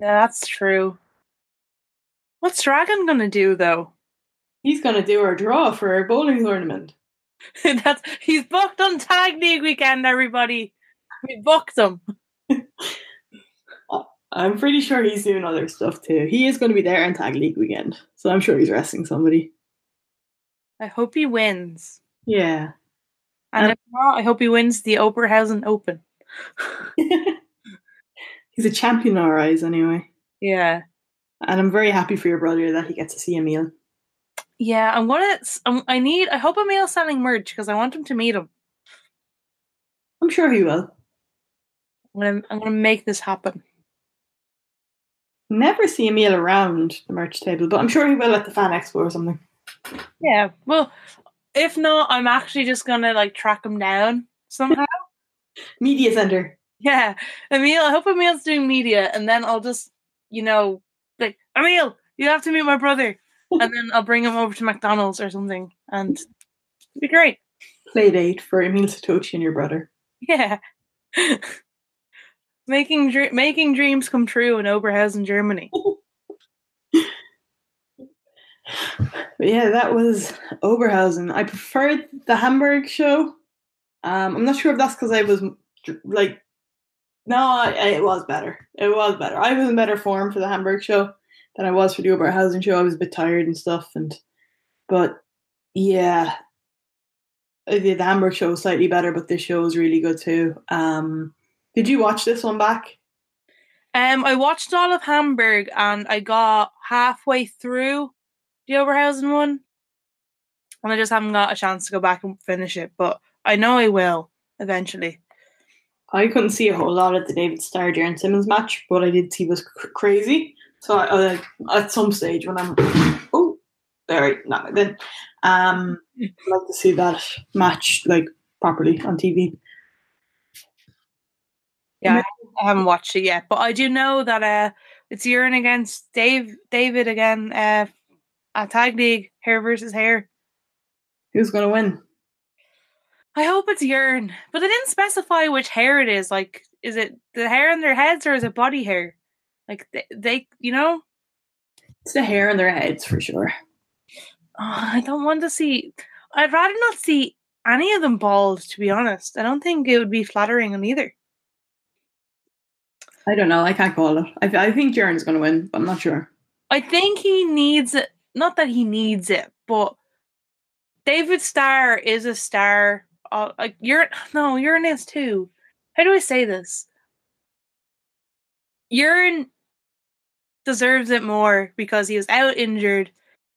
S3: Yeah, that's true. What's Dragon gonna do though?
S4: He's gonna do our draw for our bowling tournament.
S3: that's he's booked on Tag League weekend, everybody. We booked him.
S4: I'm pretty sure he's doing other stuff too. He is going to be there on Tag League weekend, so I'm sure he's wrestling somebody.
S3: I hope he wins.
S4: Yeah.
S3: And
S4: Um,
S3: if not, I hope he wins the Oberhausen Open.
S4: he's a champion in our eyes anyway.
S3: Yeah.
S4: And I'm very happy for your brother that he gets to see Emil.
S3: Yeah, I'm gonna. um, I need. I hope Emil's selling merch because I want him to meet him.
S4: I'm sure he will.
S3: I'm gonna. I'm gonna make this happen.
S4: Never see Emil around the merch table, but I'm sure he will at the fan expo or something.
S3: Yeah. Well, if not, I'm actually just gonna like track him down somehow.
S4: Media center.
S3: yeah, Emil. I hope Emil's doing media, and then I'll just, you know, like Emil, you have to meet my brother, and then I'll bring him over to McDonald's or something, and it'd be great.
S4: Play date for Emil Sitoci and your brother.
S3: Yeah. making dr- making dreams come true in Oberhausen, Germany.
S4: Yeah, that was Oberhausen. I preferred the Hamburg show. Um, I'm not sure if that's because I was like, no, I, I- it was better. It was better. I was in better form for the Hamburg show than I was for the Oberhausen show. I was a bit tired and stuff, and but yeah, the, the Hamburg show was slightly better, but this show was really good too. Um, did you watch this one back?
S3: Um, I watched all of Hamburg and I got halfway through the Oberhausen one, and I just haven't got a chance to go back and finish it. But I know I will eventually.
S4: I couldn't see a whole lot of the David Starr Jurn Simmons match, but I did see was cr- crazy. So I, uh, at some stage when I'm oh, there, not then um, I'd like to see that match like properly on TV.
S3: Yeah, I haven't watched it yet, but I do know that uh, it's Jurn against Dave David again. Uh, a tag league, hair versus hair.
S4: Who's gonna win?
S3: I hope it's Jurn, but they didn't specify which hair it is. Like, is it the hair on their heads or is it body hair? Like they, they you know,
S4: It's the hair on their heads for sure.
S3: Oh, I don't want to see. I'd rather not see any of them bald. To be honest, I don't think it would be flattering on either.
S4: I don't know. I can't call it. I, I think Jurn's gonna win, but I'm not sure.
S3: I think he needs it. Not that he needs it, but David Starr is a star. Uh, like you're no, Jurn is too. How do I say this? Jurn deserves it more because he was out injured,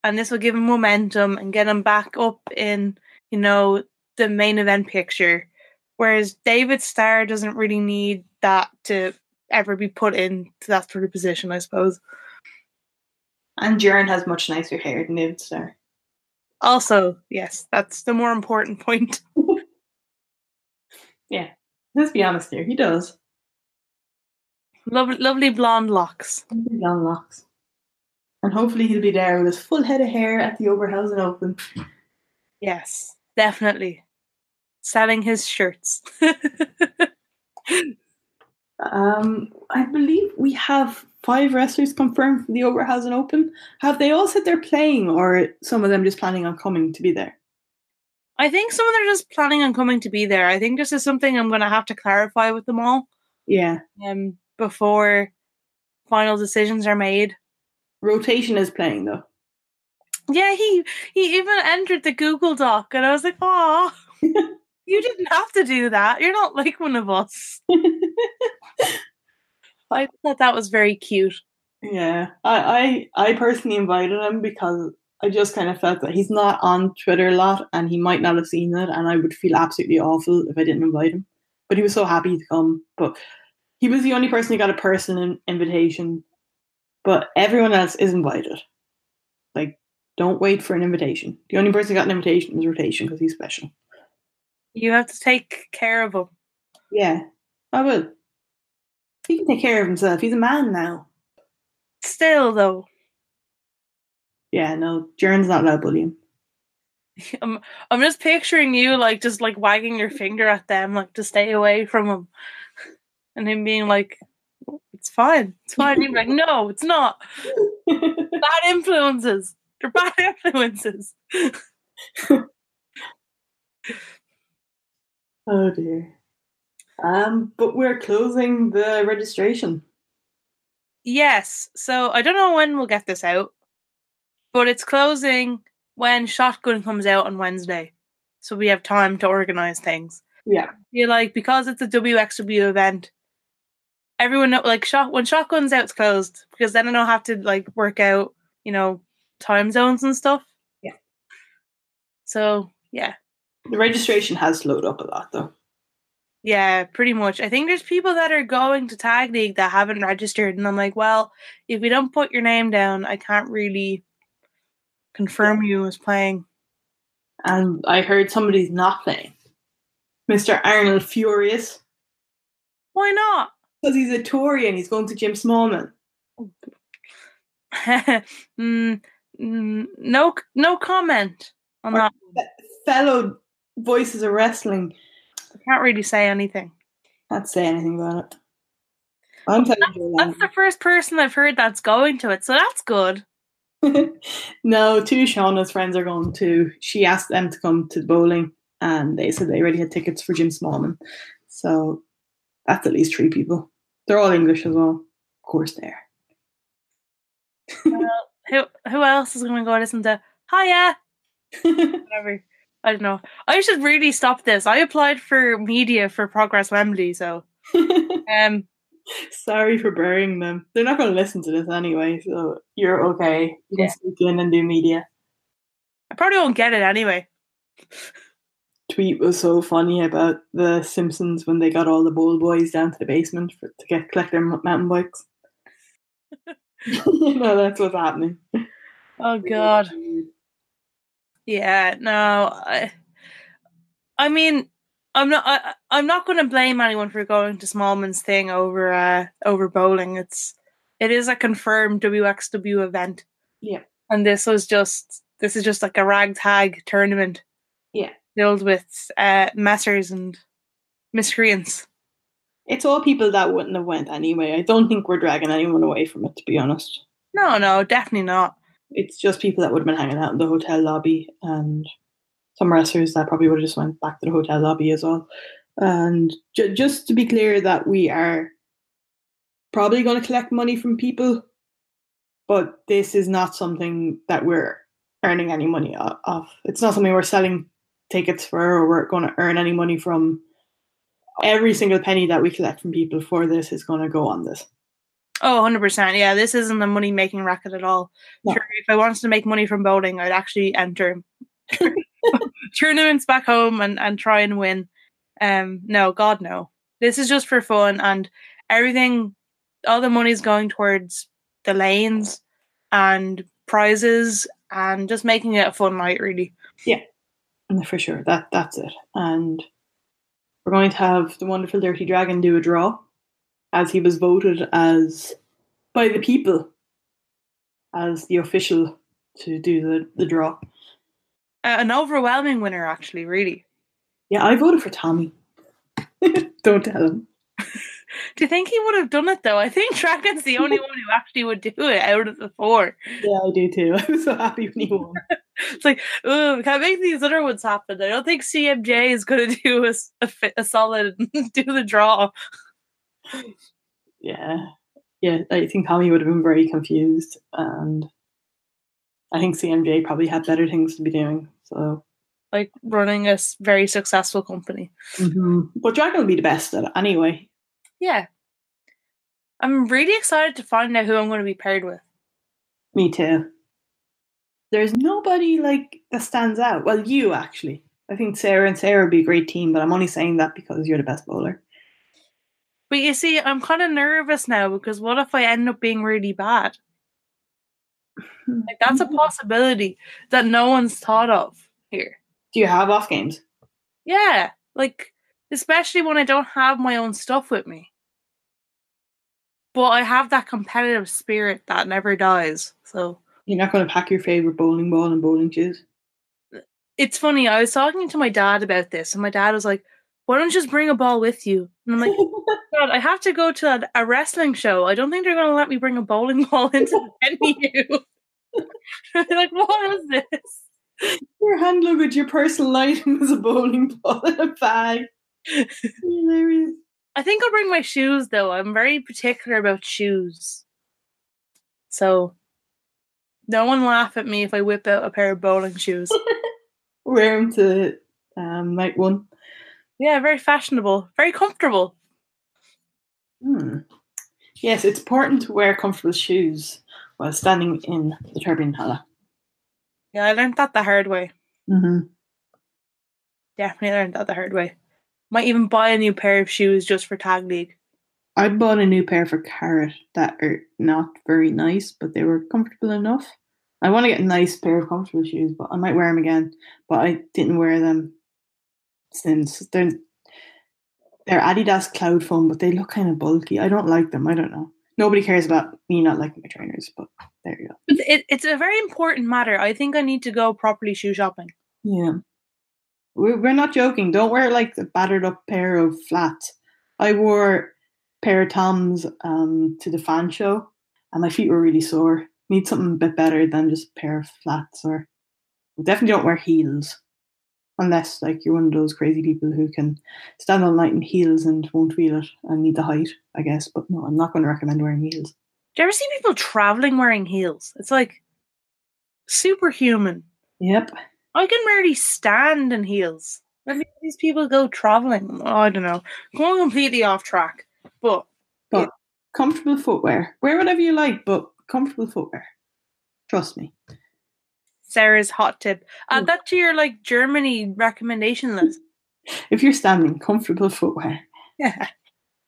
S3: and this will give him momentum and get him back up in you know the main event picture. Whereas David Starr doesn't really need that to ever be put into that sort of position, I suppose.
S4: And Jurn has much nicer hair than David Starr.
S3: Also, yes, that's the more important point.
S4: Yeah, let's be honest here. He does.
S3: lovely, lovely blonde locks.
S4: Long locks. And hopefully he'll be there with his full head of hair at the Oberhausen Open.
S3: Yes, definitely. Selling his shirts.
S4: Um, I believe we have five wrestlers confirmed for the Oberhausen Open. Have they all said they're playing, or some of them just planning on coming to be there?
S3: I think some of them are just planning on coming to be there. I think this is something I'm going to have to clarify with them all
S4: Yeah,
S3: um, before final decisions are made.
S4: rotation is playing though.
S3: Yeah, he he even entered the Google Doc, and I was like, "Oh, you didn't have to do that. You're not like one of us." I thought that was very cute.
S4: Yeah, I, I I personally invited him because I just kind of felt that he's not on Twitter a lot, and he might not have seen it, and I would feel absolutely awful if I didn't invite him. But he was so happy to come. But he was the only person who got a personal invitation. But everyone else is invited. Like, don't wait for an invitation. The only person who got an invitation was Rotation because he's special.
S3: You have to take care of him.
S4: Yeah, I will. He can take care of himself. He's a man now.
S3: Still, though,
S4: Yeah, no, Jurn's not allowed to bully him.
S3: I'm I'm just picturing you like just like wagging your finger at them like to stay away from him, and him being like, "It's fine, it's fine." You're like, "No, it's not. Bad influences. They're bad influences."
S4: Oh dear. Um, but we're closing the registration.
S3: Yes. So I don't know when we'll get this out, but it's closing when Shotgun comes out on Wednesday, so we have time to organize things.
S4: Yeah.
S3: feel like because it's a WXW event, everyone know, like shot when shotguns out, it's closed because then I don't have to like work out, you know, time zones and stuff.
S4: Yeah.
S3: So yeah,
S4: The registration has slowed up a lot though.
S3: Yeah, pretty much. I think there's people that are going to tag league that haven't registered, and I'm like, well, if you don't put your name down, I can't really confirm you as playing.
S4: And I heard somebody's not playing. Mr. Arnold Furious.
S3: Why not?
S4: Because he's a Tory and he's going to Jim Smallman.
S3: mm, mm, no, no comment on that.
S4: Fellow voices of wrestling.
S3: Can't really say anything.
S4: Can't say anything about it. I'm telling you.
S3: That's the first person I've heard that's going to it, so that's good.
S4: no, two Shauna's friends are going to. She asked them to come to bowling, and they said they already had tickets for Jim Smallman. So that's at least three people. They're all English as well. Of course, they are.
S3: Who who else is going to go listen to Hiya? Whatever. I don't know. I should really stop this. I applied for media for Progress Wembley, so um,
S4: Sorry for burying them. They're not going to listen to this anyway, so you're okay. You can
S3: Yeah.
S4: sneak in and do media.
S3: I probably won't get it anyway.
S4: Tweet was so funny about the Simpsons when they got all the bowl boys down to the basement for, to get collect their mountain bikes. you know that's what's happening.
S3: Oh God. Yeah, no. I, I mean, I'm not. I, I'm not going to blame anyone for going to Smallman's thing over uh, over bowling. It's it is a confirmed WXW event.
S4: Yeah.
S3: and this was just this is just like a ragtag tournament.
S4: Yeah.
S3: filled with uh, messers and miscreants.
S4: It's all people that wouldn't have went anyway. I don't think we're dragging anyone away from it, to be honest.
S3: No, no, definitely not.
S4: It's just people that would have been hanging out in the hotel lobby and some wrestlers that probably would have just went back to the hotel lobby as well. And ju- just to be clear that we are probably going to collect money from people, but this is not something that we're earning any money off. It's not something we're selling tickets for or we're going to earn any money from. Every single penny that we collect from people for this is going to go on this.
S3: Oh, 100%. Yeah, this isn't a money making racket at all.
S4: No.
S3: Sure, if I wanted to make money from bowling, I'd actually enter tournaments back home and, and try and win. Um, no, God, no. This is just for fun, and everything, all the money's going towards the lanes and prizes and just making it a fun night, really.
S4: No, For sure, that that's it. And we're going to have the wonderful Dirty Dragon do a draw, as he was voted as by the people as the official to do the, the draw.
S3: An overwhelming winner, actually, really.
S4: Yeah, I voted for Tommy. Don't tell him.
S3: Do you think he would have done it though? I think Dragon's the only one who actually would do it out of the four.
S4: Yeah, I do too. I was so happy when he won.
S3: It's like, oh, we can't make these other ones happen. I don't think CMJ is going to do a, a, a solid do the draw.
S4: Yeah, yeah. I think Tommy would have been very confused, and I think CMJ probably had better things to be doing. So,
S3: Like running a very successful company. Mm-hmm.
S4: but Dragon will be the best at it anyway.
S3: Yeah. I'm really excited to find out who I'm going to be paired with.
S4: Me too. There's nobody like that stands out. Well, you actually. I think Sarah and Sarah would be a great team, but I'm only saying that because you're the best bowler.
S3: But you see, I'm kind of nervous now because what if I end up being really bad? Hmm. Like that's a hmm. possibility that no one's thought of here.
S4: Do you have off games?
S3: Yeah, like especially when I don't have my own stuff with me. But I have that competitive spirit that never dies. So
S4: You're not going to pack your favorite bowling ball and bowling shoes.
S3: it's funny. I was talking to my dad about this, and my dad was like, "Why don't you just bring a ball with you?" And I'm like, "Dad, I have to go to a, a wrestling show. I don't think they're going to let me bring a bowling ball into the venue." Like, what is this?
S4: your hand luggage, your personal item is a bowling ball in a bag. Hilarious.
S3: I think I'll bring my shoes though. I'm very particular about shoes. So no one laugh at me if I whip out a pair of bowling shoes.
S4: Wear them to um, night one.
S3: Yeah, very fashionable, very comfortable.
S4: Hmm. Yes, it's important to wear comfortable shoes while standing in the turbine hala.
S3: Yeah, I learned that the hard way.
S4: Mm-hmm.
S3: definitely learned that the hard way. Might even buy a new pair of shoes just for tag league.
S4: I bought a new pair for Carat that are not very nice, but they were comfortable enough. I want to get a nice pair of comfortable shoes, but I might wear them again. But I didn't wear them since they're they're Adidas Cloud Foam, but they look kind of bulky. I don't like them. I don't know. Nobody cares about me not liking my trainers, but there you go.
S3: But It, it's a very important matter. I think I need to go properly shoe shopping.
S4: Yeah. We're, we're not joking. Don't wear like a battered up pair of flats. I wore a pair of Toms um, to the fan show and my feet were really sore. Need something a bit better than just a pair of flats or definitely don't wear heels. Unless like you're one of those crazy people who can stand all night in heels and won't feel it and need the height, I guess. But no, I'm not going to recommend wearing heels.
S3: Do you ever see people traveling wearing heels? It's like superhuman.
S4: Yep.
S3: I can barely stand in heels. Maybe these people go traveling. Oh, I don't know. Going completely off track. But
S4: But comfortable footwear. Wear whatever you like, but comfortable footwear. Trust me.
S3: Sarah's hot tip. Add
S4: Hmm.
S3: that to your like Germany recommendation list.
S4: If you're standing, comfortable footwear.
S3: Yeah.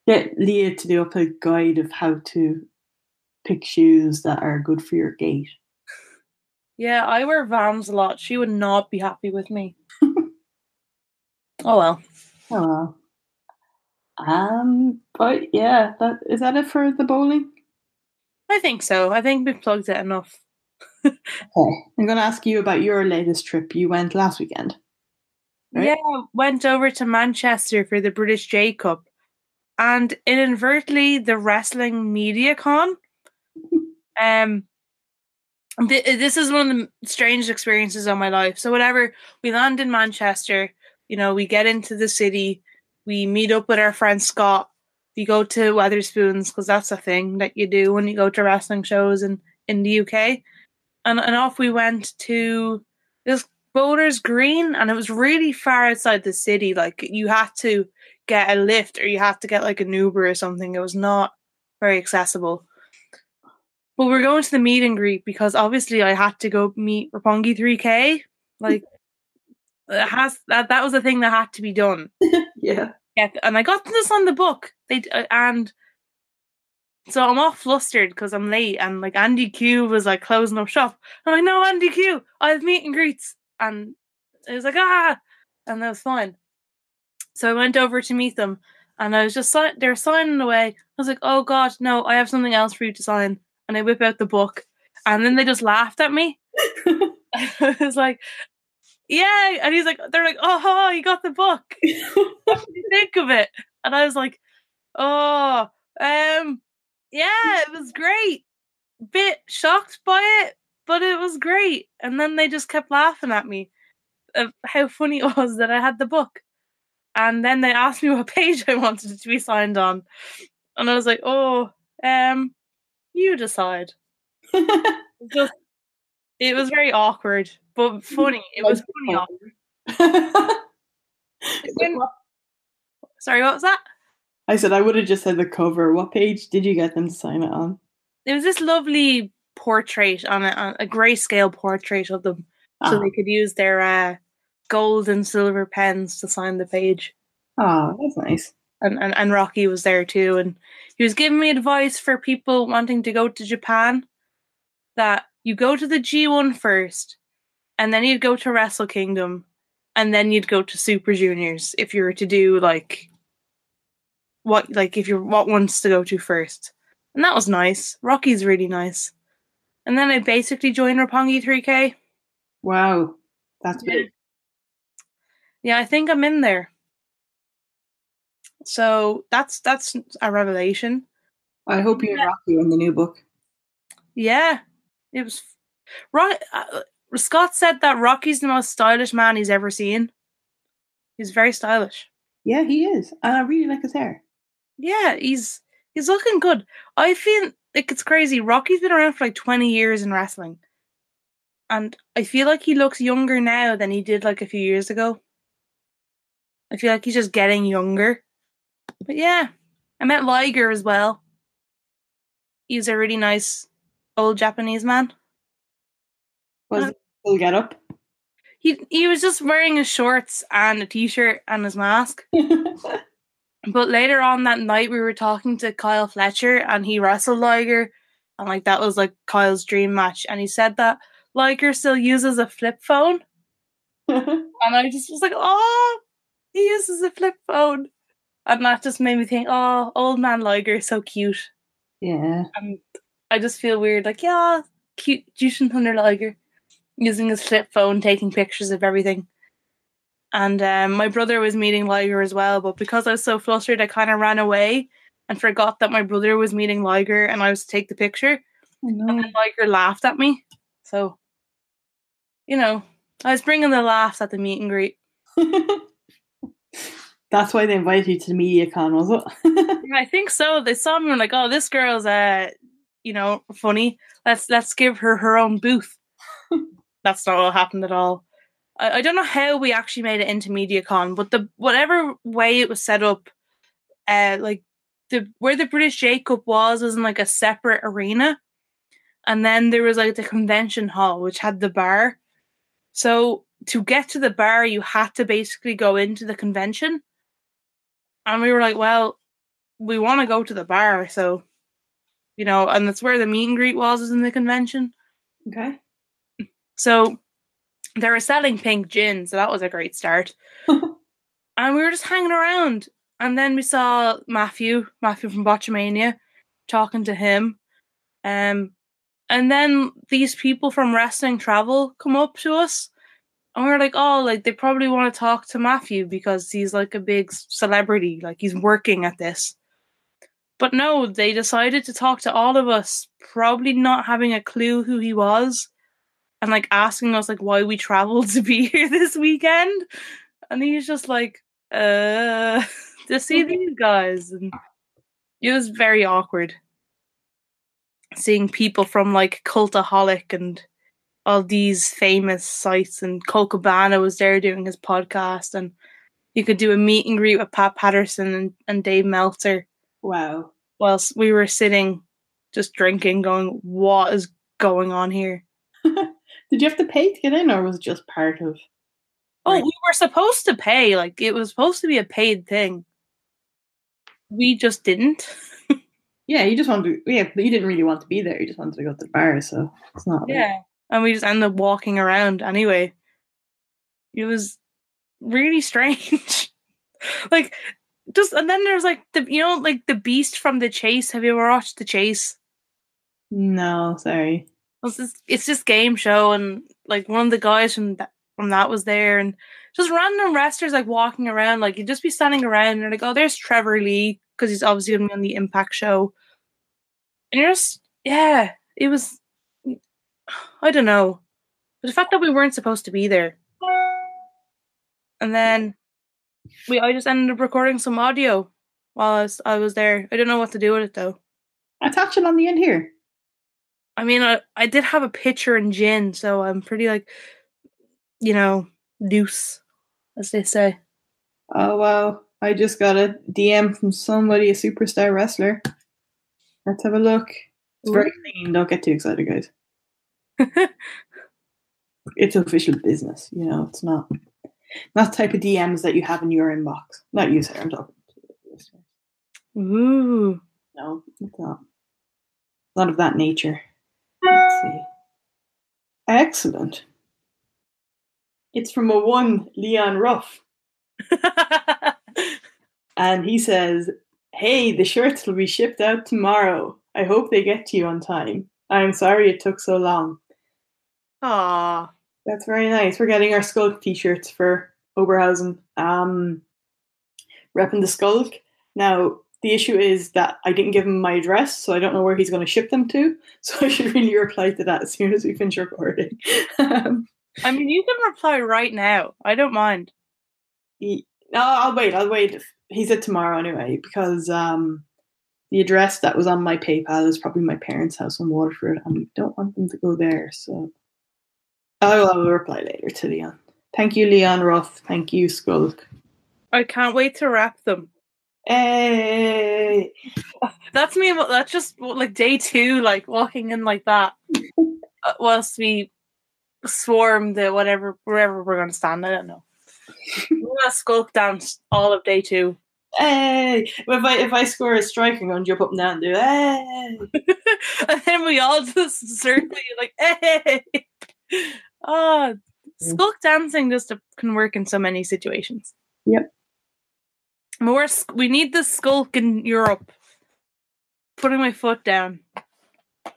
S4: Get Leah to do up a guide of how to pick shoes that are good for your gait.
S3: Yeah, I wear Vans a lot. She would not be happy with me. oh well.
S4: Oh well. Um, but yeah, that is that it for the bowling?
S3: I think so. I think we've plugged it enough.
S4: Okay. I'm going to ask you about your latest trip. You went last weekend. Right.
S3: Yeah, went over to Manchester for the British J Cup and inadvertently the wrestling media con. Um th- this is one of the strangest experiences of my life. So whatever, we land in Manchester, you know, we get into the city, we meet up with our friend Scott, we go to Wetherspoons because that's a thing that you do when you go to wrestling shows in in the UK. And and off we went to this Boulder's Green, and it was really far outside the city. Like you had to get a lift, or you had to get like an Uber or something. It was not very accessible. But we're going to the meet and greet because obviously I had to go meet Roppongi 3K. Like it has that that was a thing that had to be done.
S4: Yeah.
S3: Yeah, and I got this on the book. They uh, and so I'm all flustered because I'm late, and like Andy Q was like closing up shop. I'm like, no, Andy Q, I have meet and greets, and it was like ah, and that was fine. So I went over to meet them, and I was just si- they're signing away. I was like, oh god, no, I have something else for you to sign, and I whip out the book, and then they just laughed at me. I was like, yeah, and he's like, they're like, oh, you got the book what did you think of it? And I was like, oh, um, yeah, it was great. Bit shocked by it, but it was great. And then they just kept laughing at me of how funny it was that I had the book. And then they asked me what page I wanted it to be signed on. And I was like, oh, um, you decide. It Just, it was very awkward, but funny. It was funny. awkward. Sorry, what was that?
S4: I said I would have just said the cover. What page did you get them to sign it on?
S3: It was this lovely portrait on a, on a grayscale portrait of them, so
S4: Ah.
S3: they could use their uh, gold and silver pens to sign the page.
S4: Oh, that's nice.
S3: And, and and Rocky was there too, and he was giving me advice for people wanting to go to Japan. That you go to the G1 first, and then you'd go to Wrestle Kingdom, and then you'd go to Super Juniors if you were to do like what like if you're what ones to go to first. And that was nice. Rocky's really nice. And then I basically joined Roppongi 3K.
S4: Wow, that's
S3: Yeah.
S4: big.
S3: Yeah, I think I'm in there. So that's that's a revelation.
S4: I hope you and Rocky are in the new book.
S3: Yeah, it was. Rock, uh, Scott said that Rocky's the most stylish man he's ever seen. He's very stylish.
S4: Yeah, he is, and I really like his hair.
S3: Yeah, he's he's looking good. I feel like it's crazy. Rocky's been around for like twenty years in wrestling, and I feel like he looks younger now than he did like a few years ago. I feel like he's just getting younger. But yeah, I met Liger as well. He's a really nice old Japanese man.
S4: Was
S3: Uh,
S4: it full get up?
S3: he he was just wearing his shorts and a t-shirt and his mask. But later on that night, we were talking to Kyle Fletcher, and he wrestled Liger, and like that was like Kyle's dream match. And he said that Liger still uses a flip phone, and I just was like, oh, he uses a flip phone, and that just made me think, oh, old man Liger, so cute.
S4: yeah.
S3: And I just feel weird, like yeah, cute Jushin Thunder Liger using his flip phone, taking pictures of everything. And um, my brother was meeting Liger as well, but because I was so flustered, I kind of ran away and forgot that my brother was meeting Liger, and I was to take the picture. And then Liger laughed at me, so you know, I was bringing the laughs at the meet and greet.
S4: That's why they invited you to the MediaCon, was it?
S3: Yeah, I think so. They saw me and like, "Oh, this girl's uh, you know, funny. Let's let's give her her own booth." That's not what happened at all. I, I don't know how we actually made it into MediaCon, but the whatever way it was set up, uh, like the where the British J Cup was was in like a separate arena, and then there was like the convention hall which had the bar. So to get to the bar, you had to basically go into the convention, and we were like, well, we want to go to the bar, so you know, and that's where the meet and greet was, is in the convention.
S4: okay.
S3: So they were selling pink gin, so that was a great start. and we were just hanging around. And then we saw Matthew, Matthew from Botchamania, talking to him. Um, and then these people from Wrestling Travel come up to us. And we are like, oh, like they probably want to talk to Matthew because he's like a big celebrity, like he's working at this. But no, they decided to talk to all of us, probably not having a clue who he was and like asking us like why we traveled to be here this weekend. And he's just like uh to see these guys. And it was very awkward seeing people from like cultaholic and all these famous sites and Colt Cabana was there doing his podcast and you could do a meet and greet with Pat Patterson and, and Dave Meltzer
S4: Wow.
S3: whilst we were sitting just drinking going what is going on here
S4: Did you have to pay to get in, or was it just part of?
S3: Oh,
S4: Right.
S3: we were supposed to pay. Like it was supposed to be a paid thing. We just didn't.
S4: Yeah, you just wanted to. Yeah, but you didn't really want to be there. You just wanted to go to the bar, so it's not. like-
S3: Yeah. And we just ended up walking around anyway. It was really strange. like just and then there's like the you know, like the beast from the chase. Have you ever watched the chase?
S4: No, sorry.
S3: It's this game show and like one of the guys from that from that was there and just random wrestlers like walking around like you'd just be standing around and like oh there's Trevor Lee because he's obviously gonna be on the Impact show. And you're just yeah it was I don't know. But the fact that we weren't supposed to be there. And then we I just ended up recording some audio while I was, I was there. I don't know what to do with it though.
S4: Attach it on the end here.
S3: I mean, I, I did have a pitcher and gin, so I'm pretty like, you know, loose, as they say.
S4: Oh wow! I just got a DM from somebody, a superstar wrestler. Let's have a look. It's very clean. Don't get too excited, guys. It's official business. You know, it's not not the type of DMs that you have in your inbox. Not you, Sarah. I'm talking. to.
S3: Ooh,
S4: No, it's not. Not of that nature. See. Excellent. It's from a one Leon Ruff. And he says, Hey, the shirts will be shipped out tomorrow. I hope they get to you on time. I'm sorry it took so long.
S3: Aw,
S4: That's very nice. We're getting our Skulk t shirts for Oberhausen. Um, repping the Skulk. Now, the issue is that I didn't give him my address, so I don't know where he's going to ship them to. So I should really reply to that as soon as we finish recording. um,
S3: I mean, you can reply right now. I don't mind.
S4: he, no, I'll wait. I'll wait. He said tomorrow anyway, because um, the address that was on my PayPal is probably my parents' house in Waterford, and we don't want them to go there. So I will have a reply later to Leon. Thank you, Leon Ruff. Thank you, Skulk.
S3: I can't wait to wrap them.
S4: Hey,
S3: That's me. That's just like day two, like walking in like that. Uh, whilst we swarm the whatever wherever we're gonna stand. I don't know. I'm gonna skulk dance all of day two.
S4: Hey, if I if I score a strike, I'm gonna jump up and down and do hey.
S3: and then we all just circle you like, hey. Oh, skulk dancing just can work in so many situations.
S4: Yep.
S3: More, sk- we need the skulk in Europe. Putting my foot down.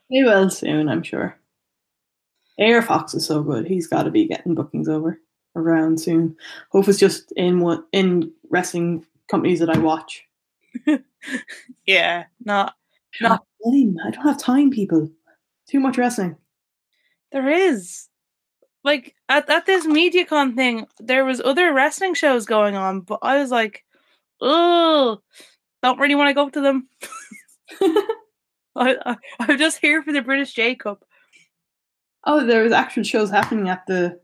S4: He will soon, I'm sure. AR Fox is so good. He's got to be getting bookings over around soon. Hope it's just in one in wrestling companies that I watch.
S3: Yeah, not
S4: Not time. I don't have time, people. Too much wrestling.
S3: There is. Like at, at this MediaCon thing, there was other wrestling shows going on, but I was like, oh, don't really want to go to them. I, I I'm just here for the British J Cup.
S4: Oh, there was actual shows happening at the.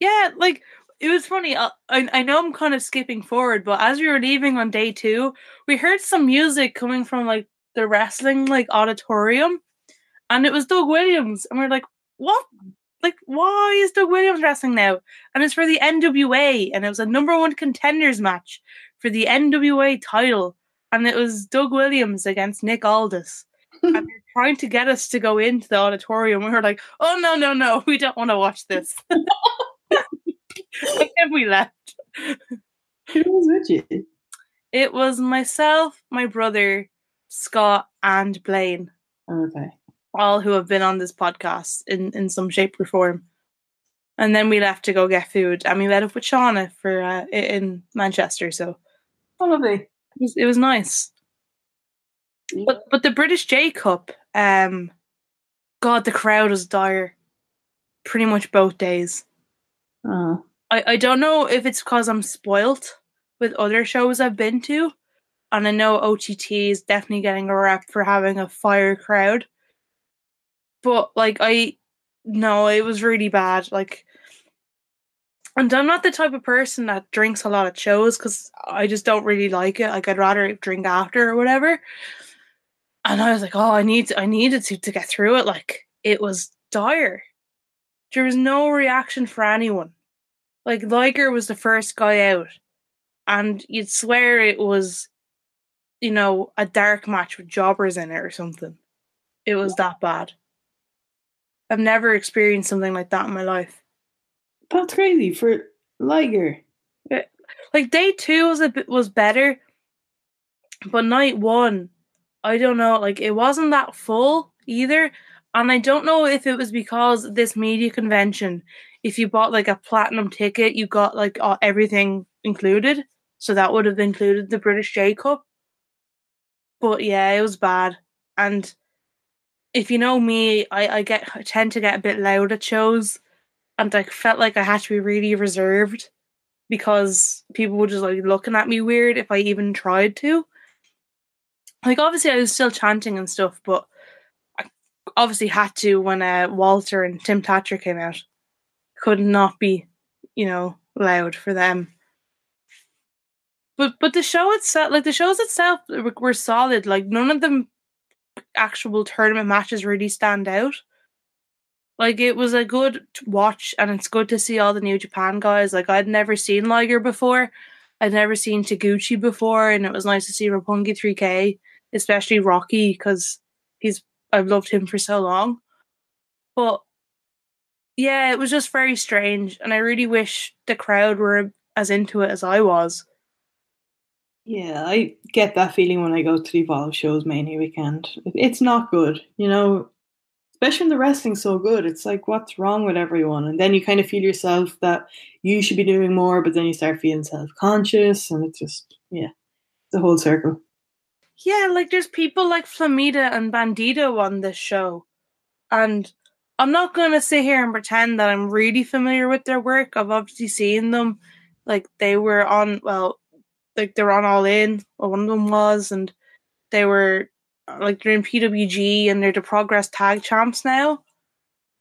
S3: Yeah, like it was funny. uh, I I know I'm kind of skipping forward, but as we were leaving on day two, we heard some music coming from like the wrestling like auditorium, and it was Doug Williams, and we are like, what? Like, why is Doug Williams wrestling now? And it's for the NWA, and it was a number one contenders match for the NWA title, and it was Doug Williams against Nick Aldis. and they're trying to get us to go into the auditorium. We were like, oh no, no, no, we don't want to watch this. and then we left.
S4: Who was with you?
S3: It was myself, my brother, Scott, and Blaine,
S4: Okay.
S3: All who have been on this podcast in, in some shape or form. And then we left to go get food, and we met up with Shauna for uh, in Manchester. So
S4: Oh, lovely.
S3: it was, it was nice. But but the British J Cup, um, God, the crowd was dire. Pretty much both days.
S4: Oh.
S3: I, I don't know if it's because I'm spoilt with other shows I've been to, and I know OTT is definitely getting a rep for having a fire crowd. But like I no, it was really bad. Like and I'm not the type of person that drinks a lot of shows because I just don't really like it. Like I'd rather drink after or whatever. And I was like, oh, I need to, I needed to to get through it. Like it was dire. There was no reaction for anyone. Like Liger was the first guy out, and you'd swear it was, you know, a dark match with jobbers in it or something. It was that bad. I've never experienced something like that in my life.
S4: That's crazy for Liger.
S3: Like day two was a bit was better, but night one, I don't know. Like it wasn't that full either, and I don't know if it was because this media convention. If you bought like a platinum ticket, you got like everything included, so that would have included the British J Cup. But yeah, it was bad, and if you know me, I I get I tend to get a bit loud at shows, and I felt like I had to be really reserved because people were just like looking at me weird if I even tried to. Like obviously I was still chanting and stuff, but I obviously had to when uh, Walter and Tim Thatcher came out. Could not be, you know, loud for them. But but the show itself, like the shows itself, were, were solid. Like none of them actual tournament matches really stand out. Like it was a good watch, and it's good to see all the New Japan guys. Like I'd never seen Liger before, I'd never seen Taguchi before, and it was nice to see Roppongi 3K, especially Rocky because he's I've loved him for so long. But yeah, it was just very strange, and I really wish the crowd were as into it as I was.
S4: Yeah, I get that feeling when I go to the Evolve shows Mania weekend. It's not good, you know. Especially when the wrestling's so good, it's like, what's wrong with everyone? And then you kind of feel yourself that you should be doing more, but then you start feeling self conscious, and it's just, yeah, the whole circle.
S3: Yeah, like there's people like Flamita and Bandito on this show. And I'm not going to sit here and pretend that I'm really familiar with their work. I've obviously seen them. Like they were on, well, like they were on All In, or one of them was, and they were like they're in PWG and they're the Progress Tag Champs now.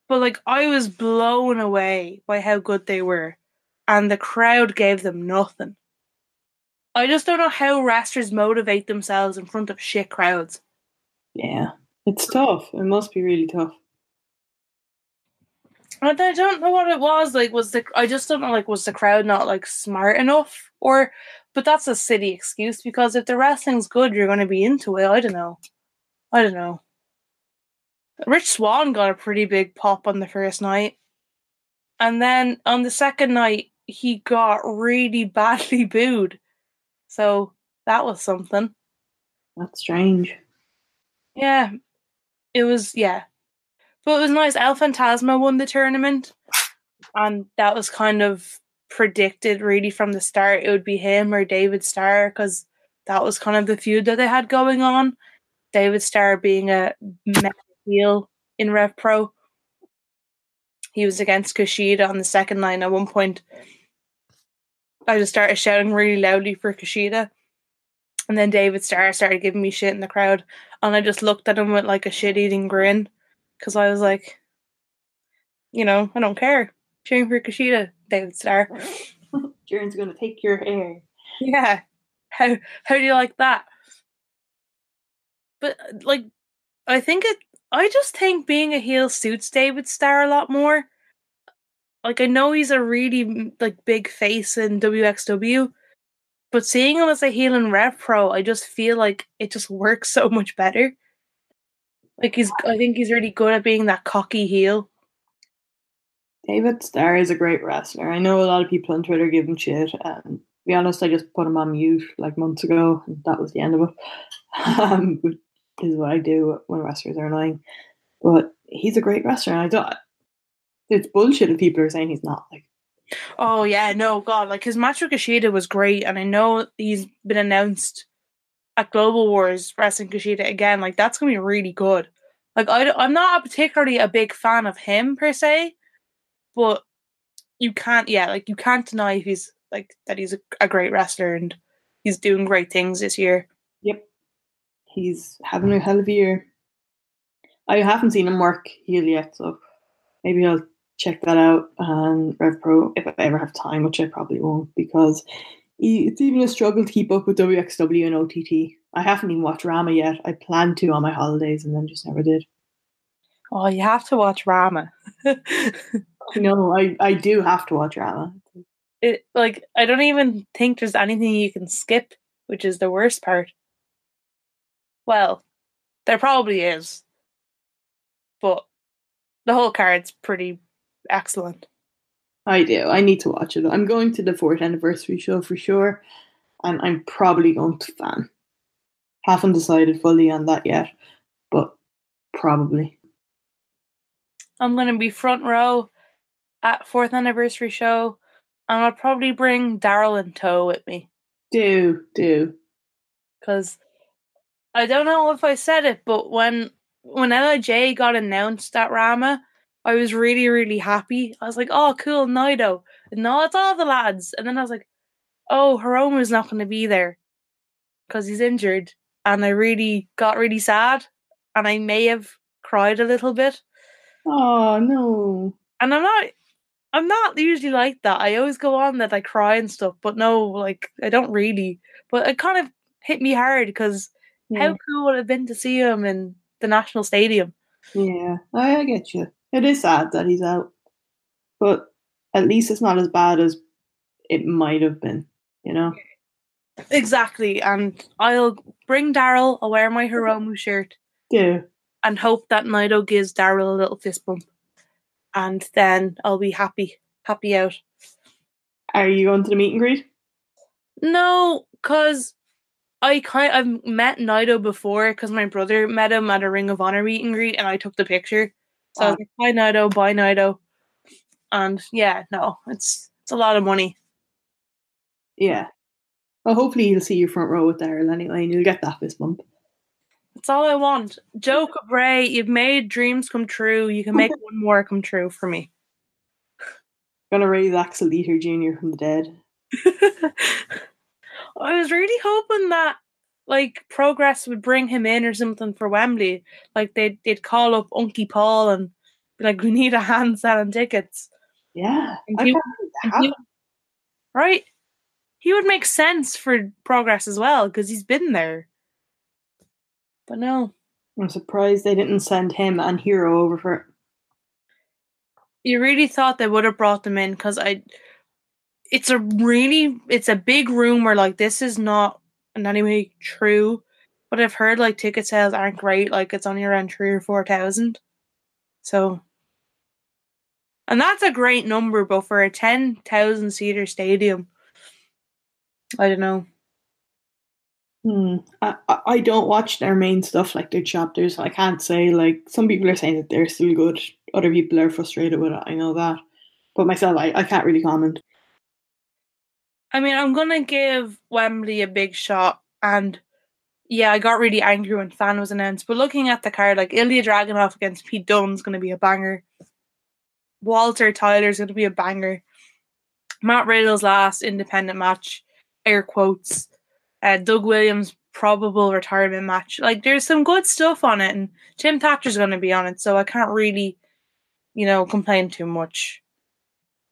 S3: But like I was blown away by how good they were. And the crowd gave them nothing. I just don't know how wrestlers motivate themselves in front of shit crowds.
S4: Yeah, it's tough. It must be really tough.
S3: Don't- I don't know what it was. Like, was the I just don't know. Like, was the crowd not like smart enough, or? But that's a silly excuse because if the wrestling's good, you're going to be into it. I don't know. I don't know. Rich Swann got a pretty big pop on the first night, and then on the second night he got really badly booed. So that was something.
S4: That's strange.
S3: Yeah, it was. Yeah, but it was nice. El Fantasma won the tournament, and that was kind of predicted really from the start. It would be him or David Starr because that was kind of the feud that they had going on. David Starr being a heel in Rev Pro. He was against Kushida on the second line. At one point, I just started shouting really loudly for Kushida. And then David Starr started giving me shit in the crowd. And I just looked at him with like a shit eating grin. Because I was like, you know, I don't care. Cheering for Kushida, David Starr.
S4: Jurn's gonna take your hair.
S3: Yeah. How how do you like that? But like I think it I just think being a heel suits David Starr a lot more. Like I know he's a really like big face in WXW, but seeing him as a heel in Rev Pro, I just feel like it just works so much better. Like he's I think he's really good at being that cocky heel.
S4: David Starr is a great wrestler. I know a lot of people on Twitter give him shit. And to be honest, I just put him on mute like months ago, and that was the end of it. Um, which is what I do when wrestlers are annoying. But he's a great wrestler, and I don't. It's bullshit if people are saying he's not. Like,
S3: Oh yeah, no god, like his match with Kushida was great, and I know he's been announced at Global Wars wrestling Kushida again. Like that's gonna be really good. Like I, I'm not particularly a big fan of him per se, but you can't, yeah, like you can't deny he's like that he's a, a great wrestler and he's doing great things this year.
S4: yep, he's having a hell of a year. I haven't seen him work heel yet, so maybe I'll check that out on Rev Pro if I ever have time, which I probably won't because it's even a struggle to keep up with WXW and OTT. I haven't even watched Rama yet. I planned to on my holidays and then just never did.
S3: Oh, you have to watch Rama.
S4: No, I, I do have to watch Rama.
S3: it like I don't even think there's anything you can skip, which is the worst part. Well, there probably is, but the whole card's pretty excellent.
S4: I do. I need to watch it. I'm going to the fourth anniversary show for sure, and I'm probably going to fan. Haven't decided fully on that yet, but probably.
S3: I'm gonna be front row at fourth anniversary show, and I'll probably bring Daryl and tow with me
S4: Do do.
S3: because I don't know if I said it, but when when Lij got announced at Rama, I was really really happy. I was like, "Oh, cool, Naito!" And no, it's all the lads. And then I was like, "Oh, Hiromu's not going to be there because he's injured," and I really got really sad, and I may have cried a little bit.
S4: Oh no.
S3: And I'm not, I'm not usually like that. I always go on that I cry and stuff, but no, like I don't really. But it kind of hit me hard because
S4: Yeah,
S3: how cool would it have been to see him in the national stadium?
S4: yeah. I, I get you. It is sad that he's out, but at least it's not as bad as it might have been. You know.
S3: Exactly, and I'll bring Daryl. I'll wear my Hiromu shirt
S4: Do.
S3: and hope that Naito gives Daryl a little fist bump, and then I'll be happy, happy out.
S4: Are you going to the meet and greet?
S3: No, because I kind I've met Naito before because my brother met him at a Ring of Honor meet and greet, and I took the picture. So I was ah. like, "Bye, Naito. Bye, Naito." And yeah, no, it's it's a lot of money.
S4: Yeah. Well, hopefully you'll see you front row with Daryl anyway, and you'll get that fist bump.
S3: That's all I want. Joe Cabray, you've made dreams come true. You can make one more come true for me.
S4: I'm Gonna raise Axel Dieter Jr. from the dead.
S3: I was really hoping that like progress would bring him in or something for Wembley. Like they'd they'd call up Unky Paul and be like, "We need a hand selling tickets."
S4: Yeah.
S3: He- he- right? He would make sense for progress as well because he's been there. But no,
S4: I'm surprised they didn't send him and Hero over for it.
S3: You really thought they would have brought them in because I. It's a really, it's a big rumor. Like this is not in any way true, but I've heard like ticket sales aren't great. Like it's only around three or four thousand. So, and that's a great number, but for a ten thousand seater stadium, I don't know.
S4: Hmm. I, I- don't watch their main stuff like their chapters. I can't say like some people are saying that they're still good. Other people are frustrated with it. I know that. But myself, I, I can't really comment.
S3: I mean, I'm gonna give Wembley a big shot, and yeah, I got really angry when Fan was announced. But looking at the card, like Ilya Dragunov against Pete Dunne's gonna be a banger. Walter Tyler's gonna be a banger. Matt Riddle's last independent match, air quotes. Uh, Doug Williams' probable retirement match. Like, there's some good stuff on it, and Tim Thatcher's gonna be on it, so I can't really, you know, complain too much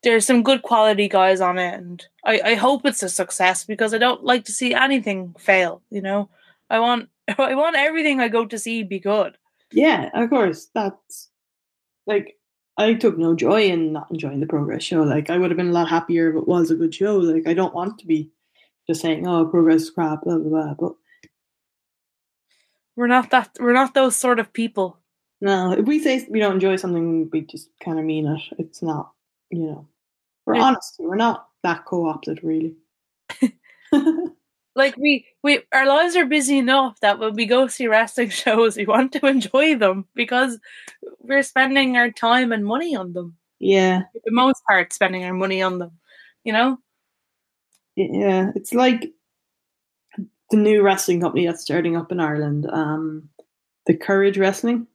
S3: there's some good quality guys on it and I, I hope it's a success because I don't like to see anything fail, you know. I want I want everything I go to see be good.
S4: Yeah, of course. That's like I took no joy in not enjoying the progress show. Like I would have been a lot happier if it was a good show. Like I don't want to be just saying, "Oh, progress is crap," blah blah blah. But
S3: We're not that we're not those sort of people.
S4: no, if we say we don't enjoy something, we just kind of mean it. It's not, you know, we're
S3: Yeah.
S4: honest. We're not that co-opted, really.
S3: Like we we our lives are busy enough that when we go see wrestling shows we want to enjoy them because we're spending our time and money on them.
S4: yeah,
S3: For the most part spending our money on them. You know?
S4: Yeah. It's like the new wrestling company that's starting up in Ireland, um, the Courage Wrestling,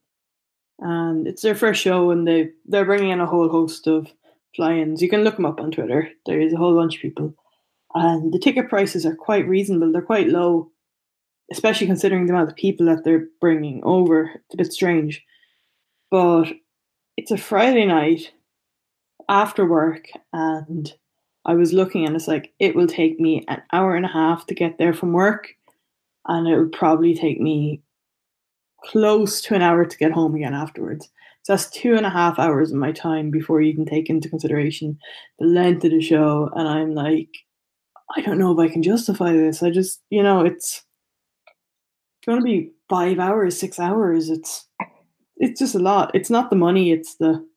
S4: and it's their first show, and they they're bringing in a whole host of fly-ins. You can look them up on Twitter. There is a whole bunch of people, and the ticket prices are quite reasonable. They're quite low, especially considering the amount of people that they're bringing over. It's a bit strange, but it's a Friday night after work, and I was looking and it's like it will take me an hour and a half to get there from work, and it would probably take me close to an hour to get home again afterwards. So that's two and a half hours of my time before you can take into consideration the length of the show. And I'm like, I don't know if I can justify this. I just, you know, it's going to be five hours, six hours. It's it's just a lot. It's not the money. It's the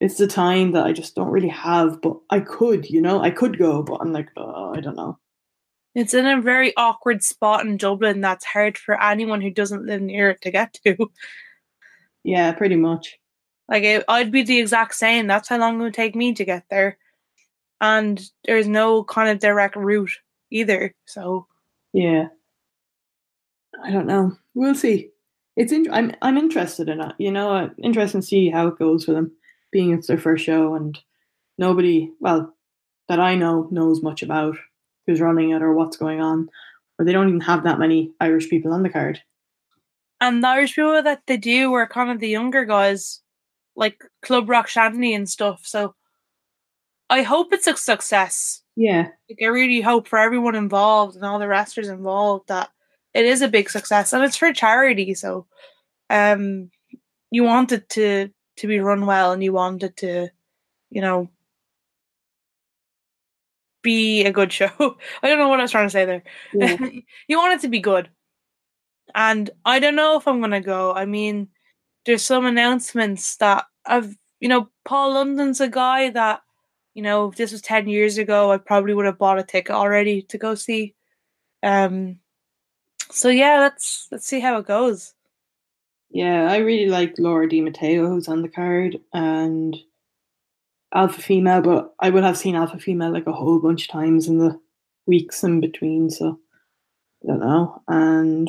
S4: it's the time that I just don't really have. But I could, you know, I could go, but I'm like, oh, I don't know.
S3: It's in a very awkward spot in Dublin that's hard for anyone who doesn't live near it to get to.
S4: Yeah, pretty much.
S3: Like it, I'd be the exact same. That's how long it would take me to get there, and there's no kind of direct route either. So
S4: Yeah. I don't know. We'll see. It's in, I'm I'm interested in it. You know, uh, interested to see how it goes for them, being it's their first show and nobody, well, that I know knows much about who's running it or what's going on, or they don't even have that many Irish people on the card.
S3: and the Irish people that they do are kind of the younger guys, like Club Rock Shanty and stuff. So I hope it's a success.
S4: Yeah,
S3: Like I really hope for everyone involved and all the wrestlers involved that it is a big success, and it's for charity. So, um, you want it to to be run well, and you want it to, you know, be a good show. I don't know what I was trying to say there.
S4: yeah.
S3: you want it to be good. And I don't know if I'm gonna go. I mean, there's some announcements that I've you know, Paul London's a guy that, you know, if this was ten years ago, I probably would have bought a ticket already to go see. Um so yeah, let's let's see how it goes.
S4: Yeah, I really like Laura Di Matteo, who's on the card, and Alpha Female, but I would have seen Alpha Female like a whole bunch of times in the weeks in between, so I don't know. And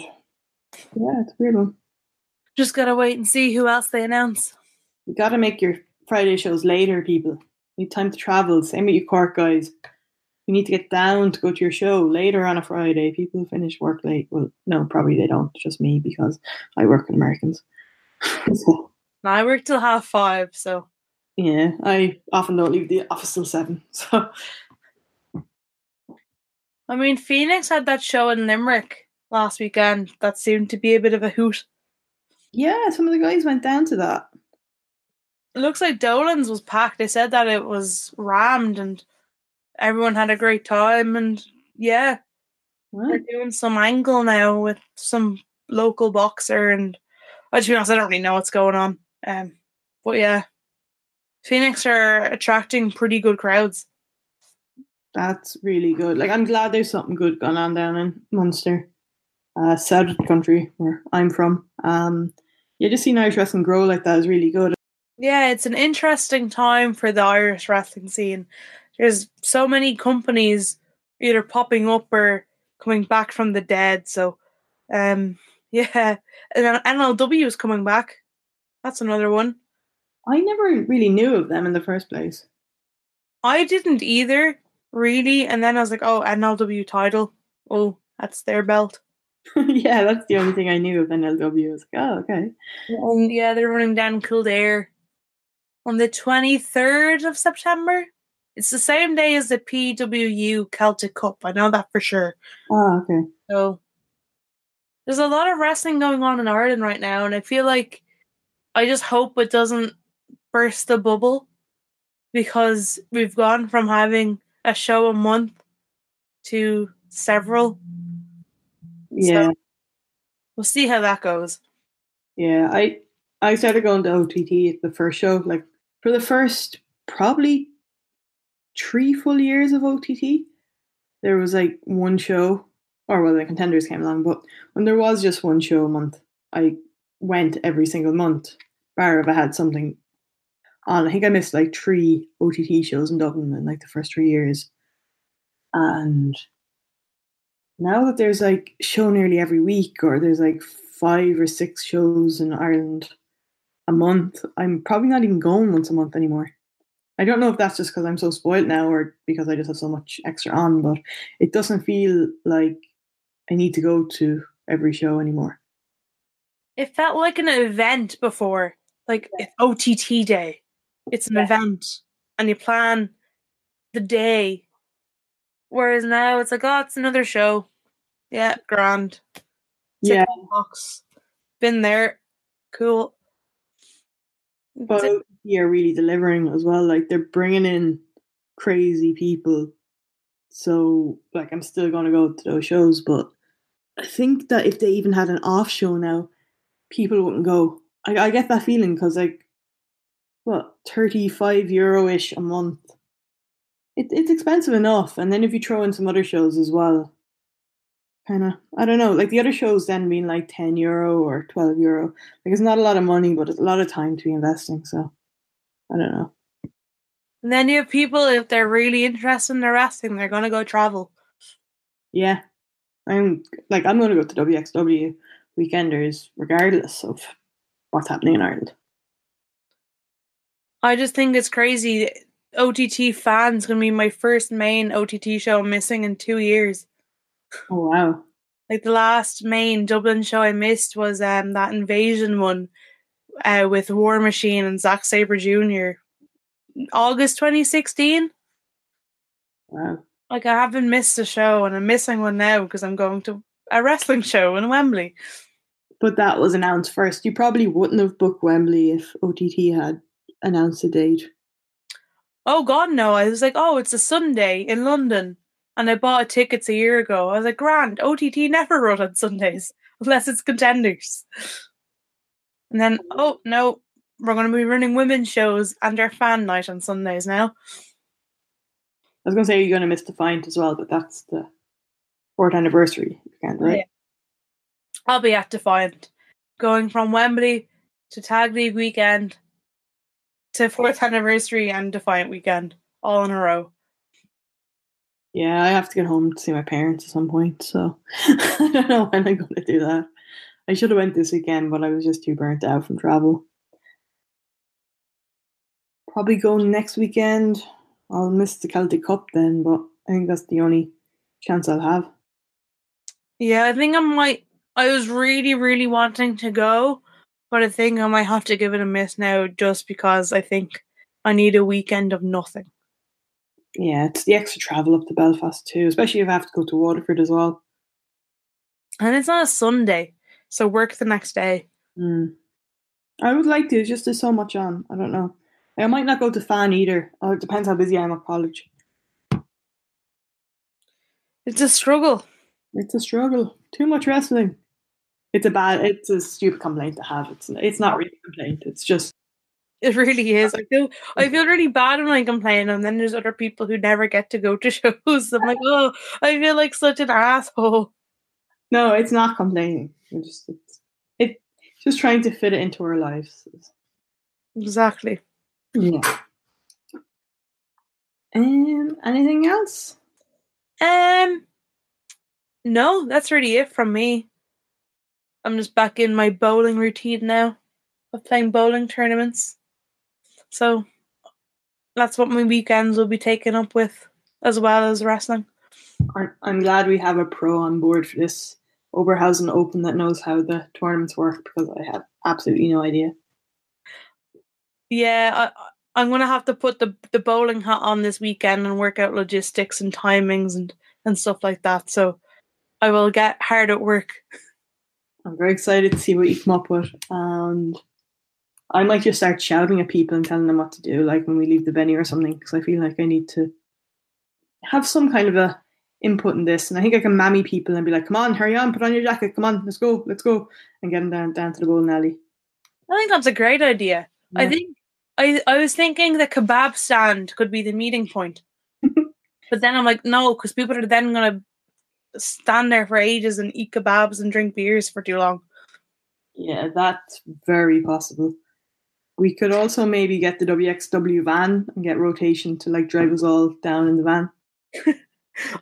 S4: yeah, it's a weird one.
S3: Just gotta wait and see who else they announce.
S4: You gotta make your Friday shows later, people. You need time to travel. Same with you Cork guys. You need to get down to go to your show later on a Friday. People finish work late. Well, no, probably they don't. Just me because I work with Americans. so,
S3: I work till half five, so
S4: yeah, I often don't leave the office till seven. So
S3: I mean Phoenix had that show in Limerick last weekend that seemed to be a bit of a hoot.
S4: yeah, some of the guys went down to that.
S3: it looks like Dolan's was packed. They said that it was rammed and everyone had a great time. And yeah, they're doing some angle now with some local boxer. And I to be honest, I don't really know what's going on. Um, but yeah, Phoenix are attracting pretty good crowds.
S4: That's really good. Like I'm glad there's something good going on down in Munster, uh, south of the country where I'm from. Um, yeah, just seeing Irish wrestling grow like that is really good.
S3: Yeah, it's an interesting time for the Irish wrestling scene. There's so many companies either popping up or coming back from the dead. So, um, yeah, and NLW is coming back. That's another one.
S4: I never really knew of them in the first place.
S3: I didn't either, really. And then I was like, oh, NLW title. Oh, that's their belt.
S4: yeah, that's the only thing I knew of NLW. I was like, oh, okay.
S3: And yeah, they're running down Kildare on the 23rd of September. It's the same day as the PWU Celtic Cup. I know that for sure.
S4: Oh, okay.
S3: So there's a lot of wrestling going on in Ireland right now, and I feel like I just hope it doesn't burst the bubble because we've gone from having a show a month to several.
S4: Yeah.
S3: So we'll see how that goes.
S4: Yeah, I I started going to OTT at the first show, like for the first probably three full years of OTT. There was like one show, or well, the contenders came along, but when there was just one show a month, I went every single month, bar if I had something on. I think I missed like three OTT shows in Dublin in like the first three years. And now that there's like show nearly every week, or there's like five or six shows in Ireland a month, I'm probably not even going once a month anymore. I don't know if that's just because I'm so spoiled now or because I just have so much extra on, but it doesn't feel like I need to go to every show anymore.
S3: It felt like an event before, like it's OTT day. It's an
S4: Yeah.
S3: event, and you plan the day. Whereas now it's like, oh, it's another show. Yeah, grand. Tick
S4: Yeah,
S3: box. Been there. Cool.
S4: but are really delivering as well. Like they're bringing in crazy people. So like I'm still going to go to those shows, but I think that if they even had an off show now, people wouldn't go. I, I get that feeling because like what 35 euro ish a month. It, it's expensive enough, and then if you throw in some other shows as well, kind of I don't know. Like the other shows then being like 10 euro or 12 euro. Like it's not a lot of money, but it's a lot of time to be investing. So I don't know.
S3: And then you have people, if they're really interested in the wrestling, they're going to go travel.
S4: Yeah, I'm like I'm going to go to WXW weekenders regardless of what's happening in Ireland.
S3: I just think it's crazy. OTT fans going to be my first main OTT show missing in two years.
S4: Oh wow!
S3: Like the last main Dublin show I missed was um that invasion one uh, with War Machine and Zack Sabre Jr. August 2016.
S4: Wow.
S3: Like I haven't missed a show and I'm missing one now because I'm going to a wrestling show in Wembley.
S4: But that was announced first. You probably wouldn't have booked Wembley if OTT had announced a date.
S3: Oh God, no! I was like, oh, it's a Sunday in London, and I bought tickets a year ago. I was like, grand. OTT never run on Sundays unless it's contenders. And then, oh no, we're going to be running women's shows and our fan night on Sundays now.
S4: I was going to say you're going to miss Defiant as well, but that's the fourth anniversary weekend, right?
S3: Yeah. I'll be at Defiant, going from Wembley to Tag League weekend to fourth anniversary and Defiant weekend, all in a row.
S4: Yeah, I have to get home to see my parents at some point, so I don't know when I'm going to do that. I should have went this weekend, but I was just too burnt out from travel. Probably go next weekend. I'll miss the Celtic Cup then, but I think that's the only chance I'll have.
S3: Yeah, I think I might. I was really, really wanting to go, but I think I might have to give it a miss now just because I think I need a weekend of nothing.
S4: Yeah, it's the extra travel up to Belfast too, especially if I have to go to Waterford as well.
S3: And it's not a Sunday, so work the next day.
S4: Mm. I would like to, it's just there's so much on. I don't know. I might not go to fan either. Uh, it depends how busy I am at college.
S3: It's a struggle.
S4: It's a struggle. Too much wrestling. It's a bad. It's a stupid complaint to have. It's it's not really a complaint. It's just
S3: It really is. I feel I feel really bad when I complain, and then there's other people who never get to go to shows. I'm like, oh, I feel like such an asshole.
S4: no. It's not complaining. It's just it's it just trying to fit it into our lives.
S3: Exactly.
S4: Yeah. Um. Anything else?
S3: Um, no, that's really it from me. I'm just back in my bowling routine now of playing bowling tournaments. So that's what my weekends will be taken up with, as well as wrestling.
S4: I'm glad we have a pro on board for this Oberhausen Open that knows how the tournaments work because I have absolutely no idea.
S3: Yeah, I, I'm gonna have to put the the bowling hat on this weekend and work out logistics and timings and and stuff like that. So I will get hard at work.
S4: I'm very excited to see what you come up with, and I might just start shouting at people and telling them what to do, like when we leave the venue or something, because I feel like I need to have some kind of a input in this. And I think I can mammy people and be like, "Come on, hurry on, put on your jacket, come on, let's go, let's go," and get them down down to the golden alley.
S3: I think that's a great idea. I think I I was thinking the kebab stand could be the meeting point, but then I'm like, no, because people are then gonna stand there for ages and eat kebabs and drink beers for too long.
S4: Yeah, that's very possible. We could also maybe get the WXW van and get rotation to like drive us all down in the van.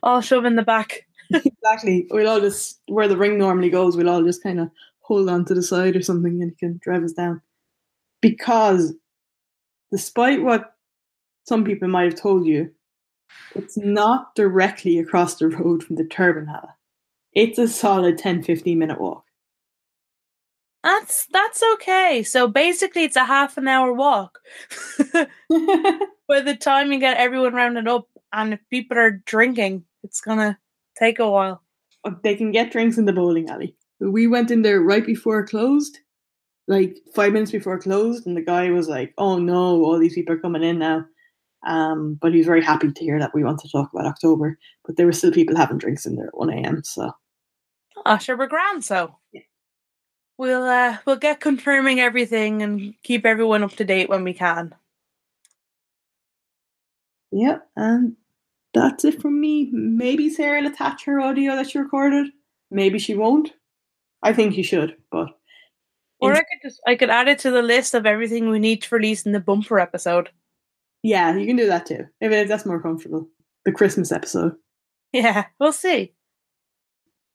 S3: All shove in the back.
S4: Exactly. We'll all just where the ring normally goes, we'll all just kind of hold on to the side or something and he can drive us down. Because despite what some people might have told you, it's not directly across the road from the Turbinenhalle. It's a solid 10 15 minute walk.
S3: That's that's okay. So basically, it's a half an hour walk. By the time you get everyone rounded up, and if people are drinking, it's gonna take a while.
S4: they can get drinks in the bowling alley. We went in there right before it closed, like five minutes before it closed, and the guy was like, "Oh no, all these people are coming in now." Um, but he was very happy to hear that we want to talk about October. But there were still people having drinks in there at one a.m. So
S3: Ah, sure, we're grand. So we'll uh, we'll get confirming everything and keep everyone up to date when we can.
S4: Yeah, and that's it from me. Maybe Sarah will attach her audio that she recorded. Maybe she won't. I think she should, but
S3: Or I could just I could add it to the list of everything we need to release in the bumper episode.
S4: yeah, you can do that too. If that's more comfortable. The Christmas episode.
S3: Yeah, we'll see.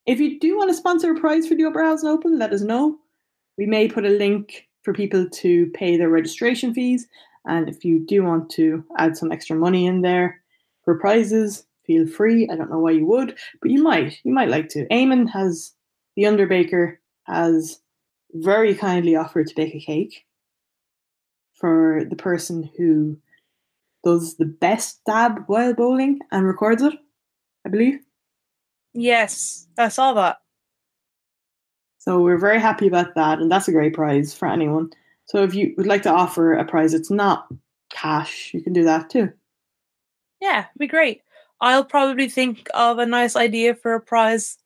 S4: If you do want to sponsor a prize for the Oberhausen Open, let us know. We may put a link for people to pay their registration fees. And if you do want to add some extra money in there for prizes, feel free. I don't know why you would, but you might. You might like to. Eamon has, the underbaker, has very kindly offered to bake a cake for the person who does the best dab while bowling and records it, I believe.
S3: Yes, I saw that.
S4: So we're very happy about that, and that's a great prize for anyone. So if you would like to offer a prize, it's not cash. You can do that too.
S3: Yeah, be great. I'll probably think of a nice idea for a prize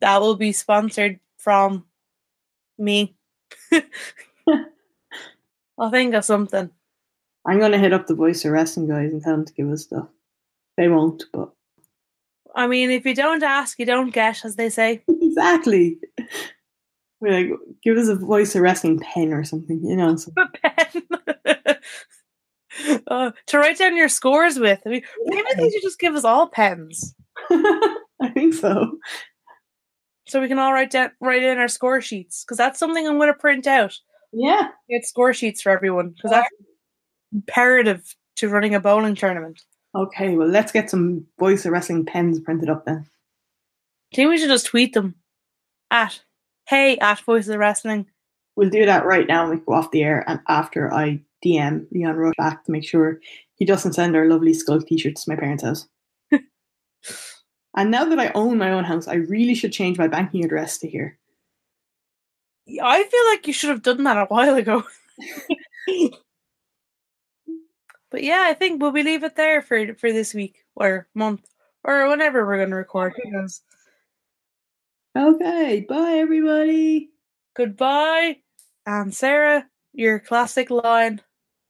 S3: that will be sponsored from me. I'll think of something.
S4: I'm gonna hit up the voice of wrestling guys and tell them to give us stuff. They won't, but
S3: I mean, if you don't ask, you don't get, as they say.
S4: exactly. We're like, give us a voice arresting pen or something, you know. So,
S3: A pen. uh, to write down your scores with. I mean, maybe they should just give us all pens.
S4: I think so.
S3: So we can all write down write in our score sheets. Because that's something I'm gonna print out.
S4: Yeah.
S3: Get score sheets for everyone. Because that's imperative to running a bowling tournament.
S4: Okay, well, let's get some voice arresting pens printed up then.
S3: I think we should just tweet them at hey at Voices of Wrestling.
S4: We'll do that right now when we go off the air and after I DM Leon Roche back to make sure he doesn't send our lovely skull t shirts to my parents' house. and now that I own my own house, I really should change my banking address to here.
S3: I feel like you should have done that a while ago. But yeah, I think we'll we leave it there for for this week or month or whenever we're going to record. Who knows?
S4: Okay, bye everybody.
S3: Goodbye, and Sarah, your classic line.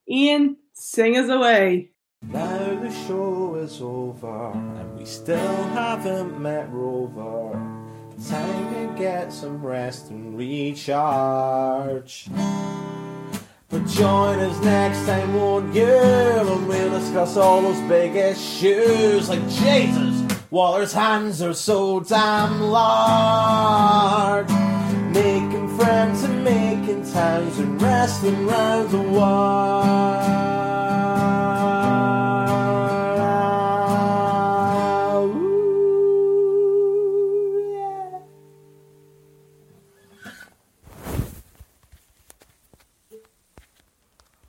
S4: Ian, sing us away.
S2: Now the show is over and we still haven't met Rover. Time to get some rest and recharge. But join us next time, won't you? And we'll discuss all those big issues like Jesus. Walter's hands are so damn large. Making friends and making towns and wrestling round the world.